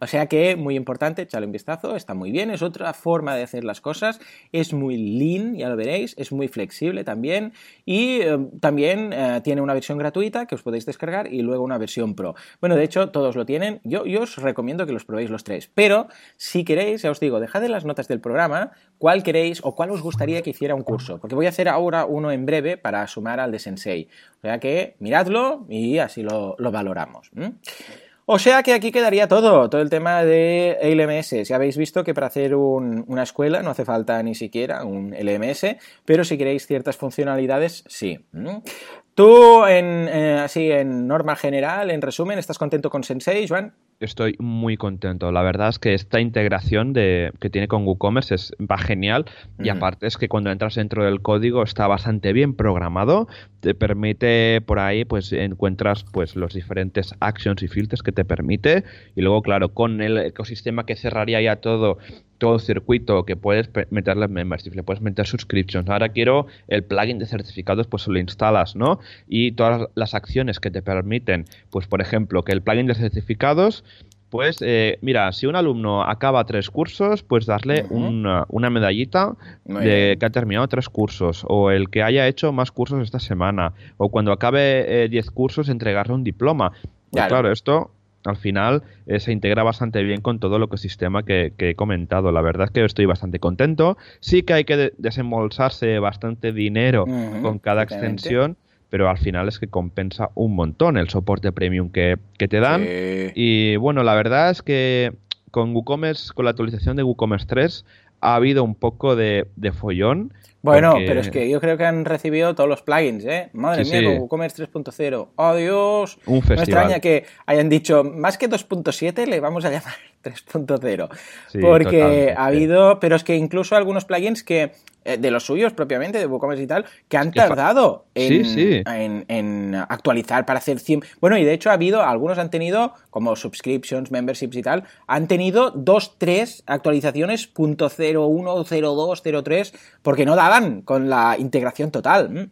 S1: O sea que muy importante, echarle un vistazo, está muy bien, es otra forma de hacer las cosas, es muy lean, ya lo veréis, es muy flexible también y eh, también tiene una versión gratuita que os podéis descargar y luego una versión pro. Bueno, de hecho todos lo tienen, yo, yo os recomiendo que los probéis los pero si queréis, ya os digo, dejad en las notas del programa cuál queréis o cuál os gustaría que hiciera un curso, porque voy a hacer ahora uno en breve para sumar al de Sensei. O sea que miradlo y así lo, valoramos. O sea que aquí quedaría todo, todo el tema de LMS. Ya habéis visto que para hacer una escuela no hace falta ni siquiera un LMS, pero si queréis ciertas funcionalidades, sí. Tú, en, eh, así en norma general, en resumen, ¿estás contento con Sensei, Joan?
S2: Estoy muy contento. La verdad es que esta integración de, que tiene con WooCommerce es, va genial y aparte es que cuando entras dentro del código está bastante bien programado. Te permite por ahí, pues encuentras pues los diferentes actions y filters que te permite y luego claro con el ecosistema que cerraría ya todo todo circuito que puedes meterle membership, le puedes meter subscriptions. Ahora quiero el plugin de certificados, pues lo instalas, ¿no? Y todas las acciones que te permiten, pues por ejemplo, que el plugin de certificados pues eh, mira, si un alumno acaba tres cursos, pues darle una, medallita de que ha terminado tres cursos, o el que haya hecho más cursos esta semana, o cuando acabe eh, diez cursos, entregarle un diploma. Pues claro, esto al final eh, se integra bastante bien con todo ecosistema que, que, he comentado. La verdad es que estoy bastante contento. Sí que hay que desembolsarse bastante dinero con cada extensión, pero al final es que compensa un montón el soporte premium que, te dan. Y bueno, la verdad es que con WooCommerce, con la actualización de WooCommerce 3, ha habido un poco de, de follón
S1: bueno, pero es que yo creo que han recibido todos los plugins, ¿eh? Madre mía, con WooCommerce 3.0. ¡Oh, Dios!
S2: Un festival.
S1: Me extraña que hayan dicho, más que 2.7 le vamos a llamar *laughs* 3.0. porque ha habido, pero es que incluso algunos plugins que eh, de los suyos propiamente, de WooCommerce y tal, que han tardado en, actualizar para hacer 100. Bueno, y de hecho ha habido, algunos han tenido, como subscriptions, memberships y tal, han tenido 2, 3 actualizaciones, .01, 02, 03, porque no daban con la integración total. Mm.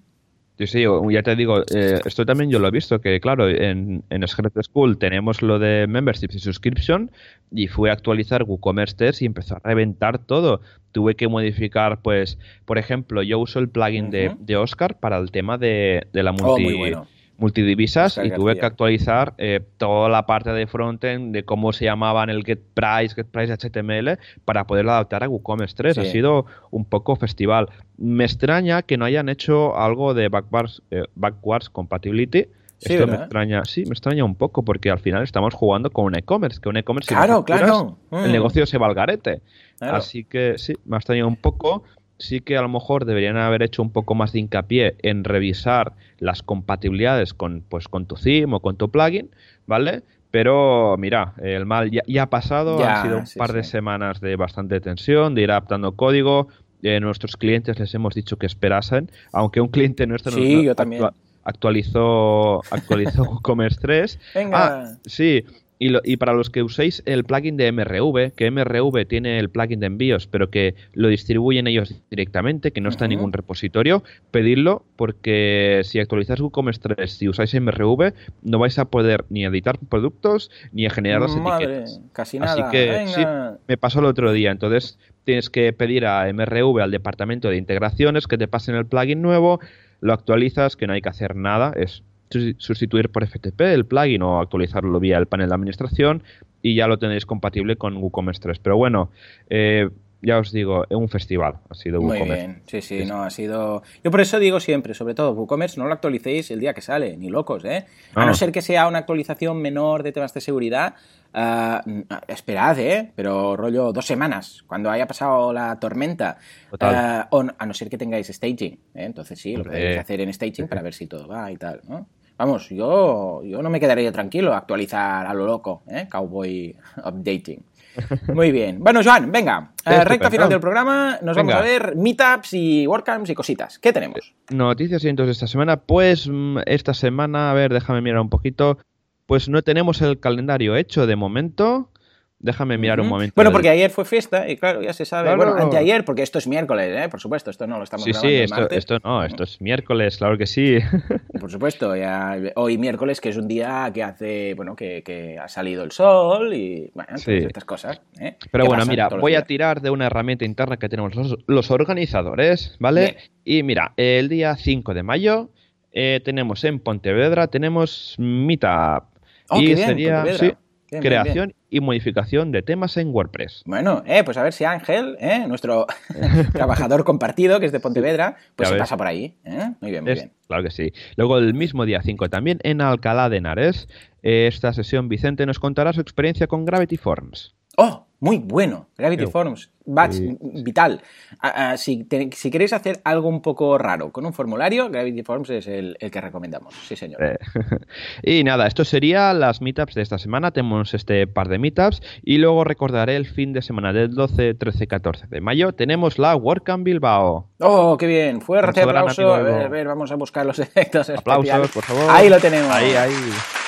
S2: Sí, sí, ya te digo, eh, esto también yo lo he visto, que claro, en, en Secret School tenemos lo de memberships y subscription y fui a actualizar WooCommerce Test y empezó a reventar todo. Tuve que modificar, pues, por ejemplo, yo uso el plugin de, de, Oscar para el tema de, de la oh, multi multidivisas y tuve que actualizar eh, toda la parte de frontend de cómo se llamaban el get price, get price HTML para poderlo adaptar a WooCommerce 3. Ha sido un poco festival. Me extraña que no hayan hecho algo de backwards, eh, backwards compatibility. Esto me extraña, sí, me extraña un poco porque al final estamos jugando con un e-commerce, que un e-commerce
S1: claro, claro.
S2: el mm. negocio se va al garete. Así que sí, me ha extrañado un poco sí que a lo mejor deberían haber hecho un poco más de hincapié en revisar las compatibilidades con, pues, con tu theme o con tu plugin, ¿vale? Pero mira, el mal ya, ha pasado, han sido un par de semanas de bastante tensión, de ir adaptando código. Eh, nuestros clientes les hemos dicho que esperasen, aunque un cliente nuestro
S1: sí, yo también
S2: actualizó, actualizó *laughs* WooCommerce 3.
S1: Venga.
S2: Ah, sí. Y, lo- y para los que uséis el plugin de MRV, que MRV tiene el plugin de envíos, pero que lo distribuyen ellos directamente, que no está en ningún repositorio, pedidlo porque si actualizáis WooCommerce 3 y usáis MRV, no vais a poder ni editar productos ni a generar las
S1: Madre,
S2: etiquetas.
S1: casi
S2: Así
S1: nada.
S2: que
S1: Venga.
S2: sí, me pasó el otro día. Entonces tienes que pedir a MRV, al departamento de integraciones, que te pasen el plugin nuevo, lo actualizas, que no hay que hacer nada, es sustituir por FTP el plugin o actualizarlo vía el panel de administración y ya lo tenéis compatible con WooCommerce 3. Pero bueno, eh, ya os digo, es un festival ha sido
S1: Muy
S2: WooCommerce.
S1: bien, sí, sí, no, ha sido... Yo por eso digo siempre, sobre todo, WooCommerce no lo actualicéis el día que sale, ni locos, ¿eh? A no
S2: Ah.
S1: ser que sea una actualización menor de temas de seguridad, ah, mm, esperad, ¿eh? Pero rollo dos semanas, cuando haya pasado la tormenta, ah, o a no ser que tengáis staging, ¿eh? Entonces sí, lo podéis hacer en staging *laughs* para ver si todo va y tal, ¿no? Vamos, yo, yo no me quedaría tranquilo a actualizar a lo loco, ¿eh? Cowboy *laughs* updating. Muy bien. Bueno, Joan, venga. eh, recta final del programa. Nos vamos a ver meetups y WordCamps y cositas. ¿Qué tenemos?
S2: Noticias y de esta semana. Pues mm, esta semana, a ver, déjame mirar un poquito. Pues no tenemos el calendario hecho de momento. Déjame mirar un momento.
S1: Bueno, porque ayer fue fiesta y claro, ya se sabe.
S2: Claro.
S1: Bueno, anteayer, porque esto es miércoles, ¿eh? Por supuesto, esto no lo estamos
S2: Sí,
S1: grabando
S2: sí,
S1: el
S2: esto, esto no, esto es miércoles, claro que sí. *laughs*
S1: Por supuesto, ya, hoy miércoles, que es un día que hace, bueno, que, que ha salido el sol y, bueno,
S2: Sí.
S1: estas cosas. ¿eh?
S2: Pero
S1: ¿Qué
S2: bueno, mira, voy a tirar de una herramienta interna que tenemos los, los organizadores, ¿vale?
S1: Bien.
S2: Y mira, el día 5 de mayo eh, tenemos en Pontevedra, tenemos Meetup.
S1: Oh,
S2: y
S1: qué bien,
S2: sería
S1: Pontevedra.
S2: sí,
S1: Bien, bien,
S2: creación y modificación de temas en WordPress.
S1: Bueno, eh, pues a ver si Ángel, eh, nuestro *laughs* trabajador compartido, que es de Pontevedra, pues
S2: Ya
S1: se
S2: ves.
S1: pasa por ahí. ¿eh? Muy bien, muy
S2: Es-
S1: bien.
S2: Claro que sí. Luego el mismo día 5 también en Alcalá de Henares. eh, esta sesión Vicente nos contará su experiencia con Gravity Forms.
S1: Oh, muy bueno. Gravity
S2: Sí.
S1: Forms. Batch,
S2: Sí.
S1: vital. Ah, ah, si, te- si queréis hacer algo un poco raro con un formulario, Gravity Forms es el, el que recomendamos. Sí, señor.
S2: Eh, *laughs* y nada, esto sería las meetups de esta semana. Tenemos este par de meetups y luego recordaré el fin de semana del 12, 13, 14 de mayo. Tenemos la WordCamp Bilbao.
S1: Oh, qué bien. Fuerte aplauso. A ver, a ver, vamos a buscar los *laughs* efectos
S2: Aplausos,
S1: especiales.
S2: por favor.
S1: Ahí lo tenemos.
S2: Ahí, ahí.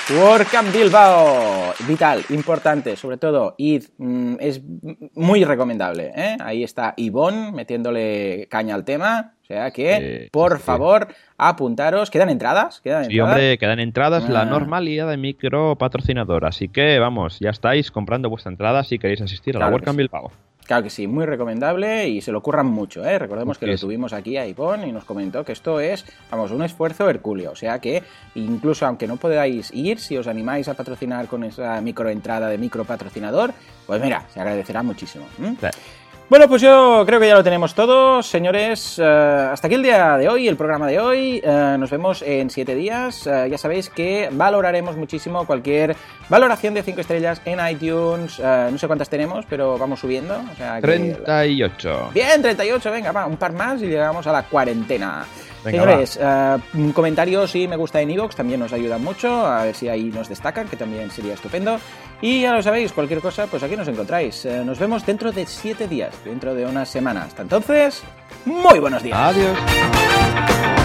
S1: WordCamp Bilbao, vital, importante, sobre todo, id, mm, es muy recomendable. ¿eh? Ahí está Ivonne metiéndole caña al tema, o sea que, por
S2: sí,
S1: favor, apuntaros. ¿Quedan entradas? ¿Quedan
S2: Sí,
S1: entradas?
S2: hombre, quedan entradas la
S1: Ah.
S2: normalidad de micro patrocinador. Así que vamos, ya estáis comprando vuestra entrada si queréis asistir a la WordCamp
S1: sí.
S2: Bilbao.
S1: Claro que sí, muy recomendable y se lo curran mucho, ¿eh? Recordemos que lo tuvimos aquí a Ivonne y nos comentó que esto es, vamos, un esfuerzo hercúleo. O sea que incluso aunque no podáis ir, si os animáis a patrocinar con esa microentrada de micro patrocinador, pues mira, se agradecerá muchísimo.
S2: Sí.
S1: Bueno, pues yo creo que ya lo tenemos todo, señores. Eh, hasta aquí el día de hoy, el programa de hoy. Eh, nos vemos en siete días. Eh, ya sabéis que valoraremos muchísimo cualquier valoración de 5 estrellas en iTunes. No sé cuántas tenemos, pero vamos subiendo. O sea que-
S2: 38.
S1: Bien, 38, venga, va, un par más y llegamos a la cuarentena.
S2: Venga,
S1: Señores, eh, comentarios y me gusta en iVoox también nos ayudan mucho, a ver si ahí nos destacan, que también sería estupendo. Y ya lo sabéis, cualquier cosa, pues aquí nos encontráis. Eh, nos vemos dentro de 7 días, dentro de una semana. Hasta entonces, muy buenos días.
S2: Adiós.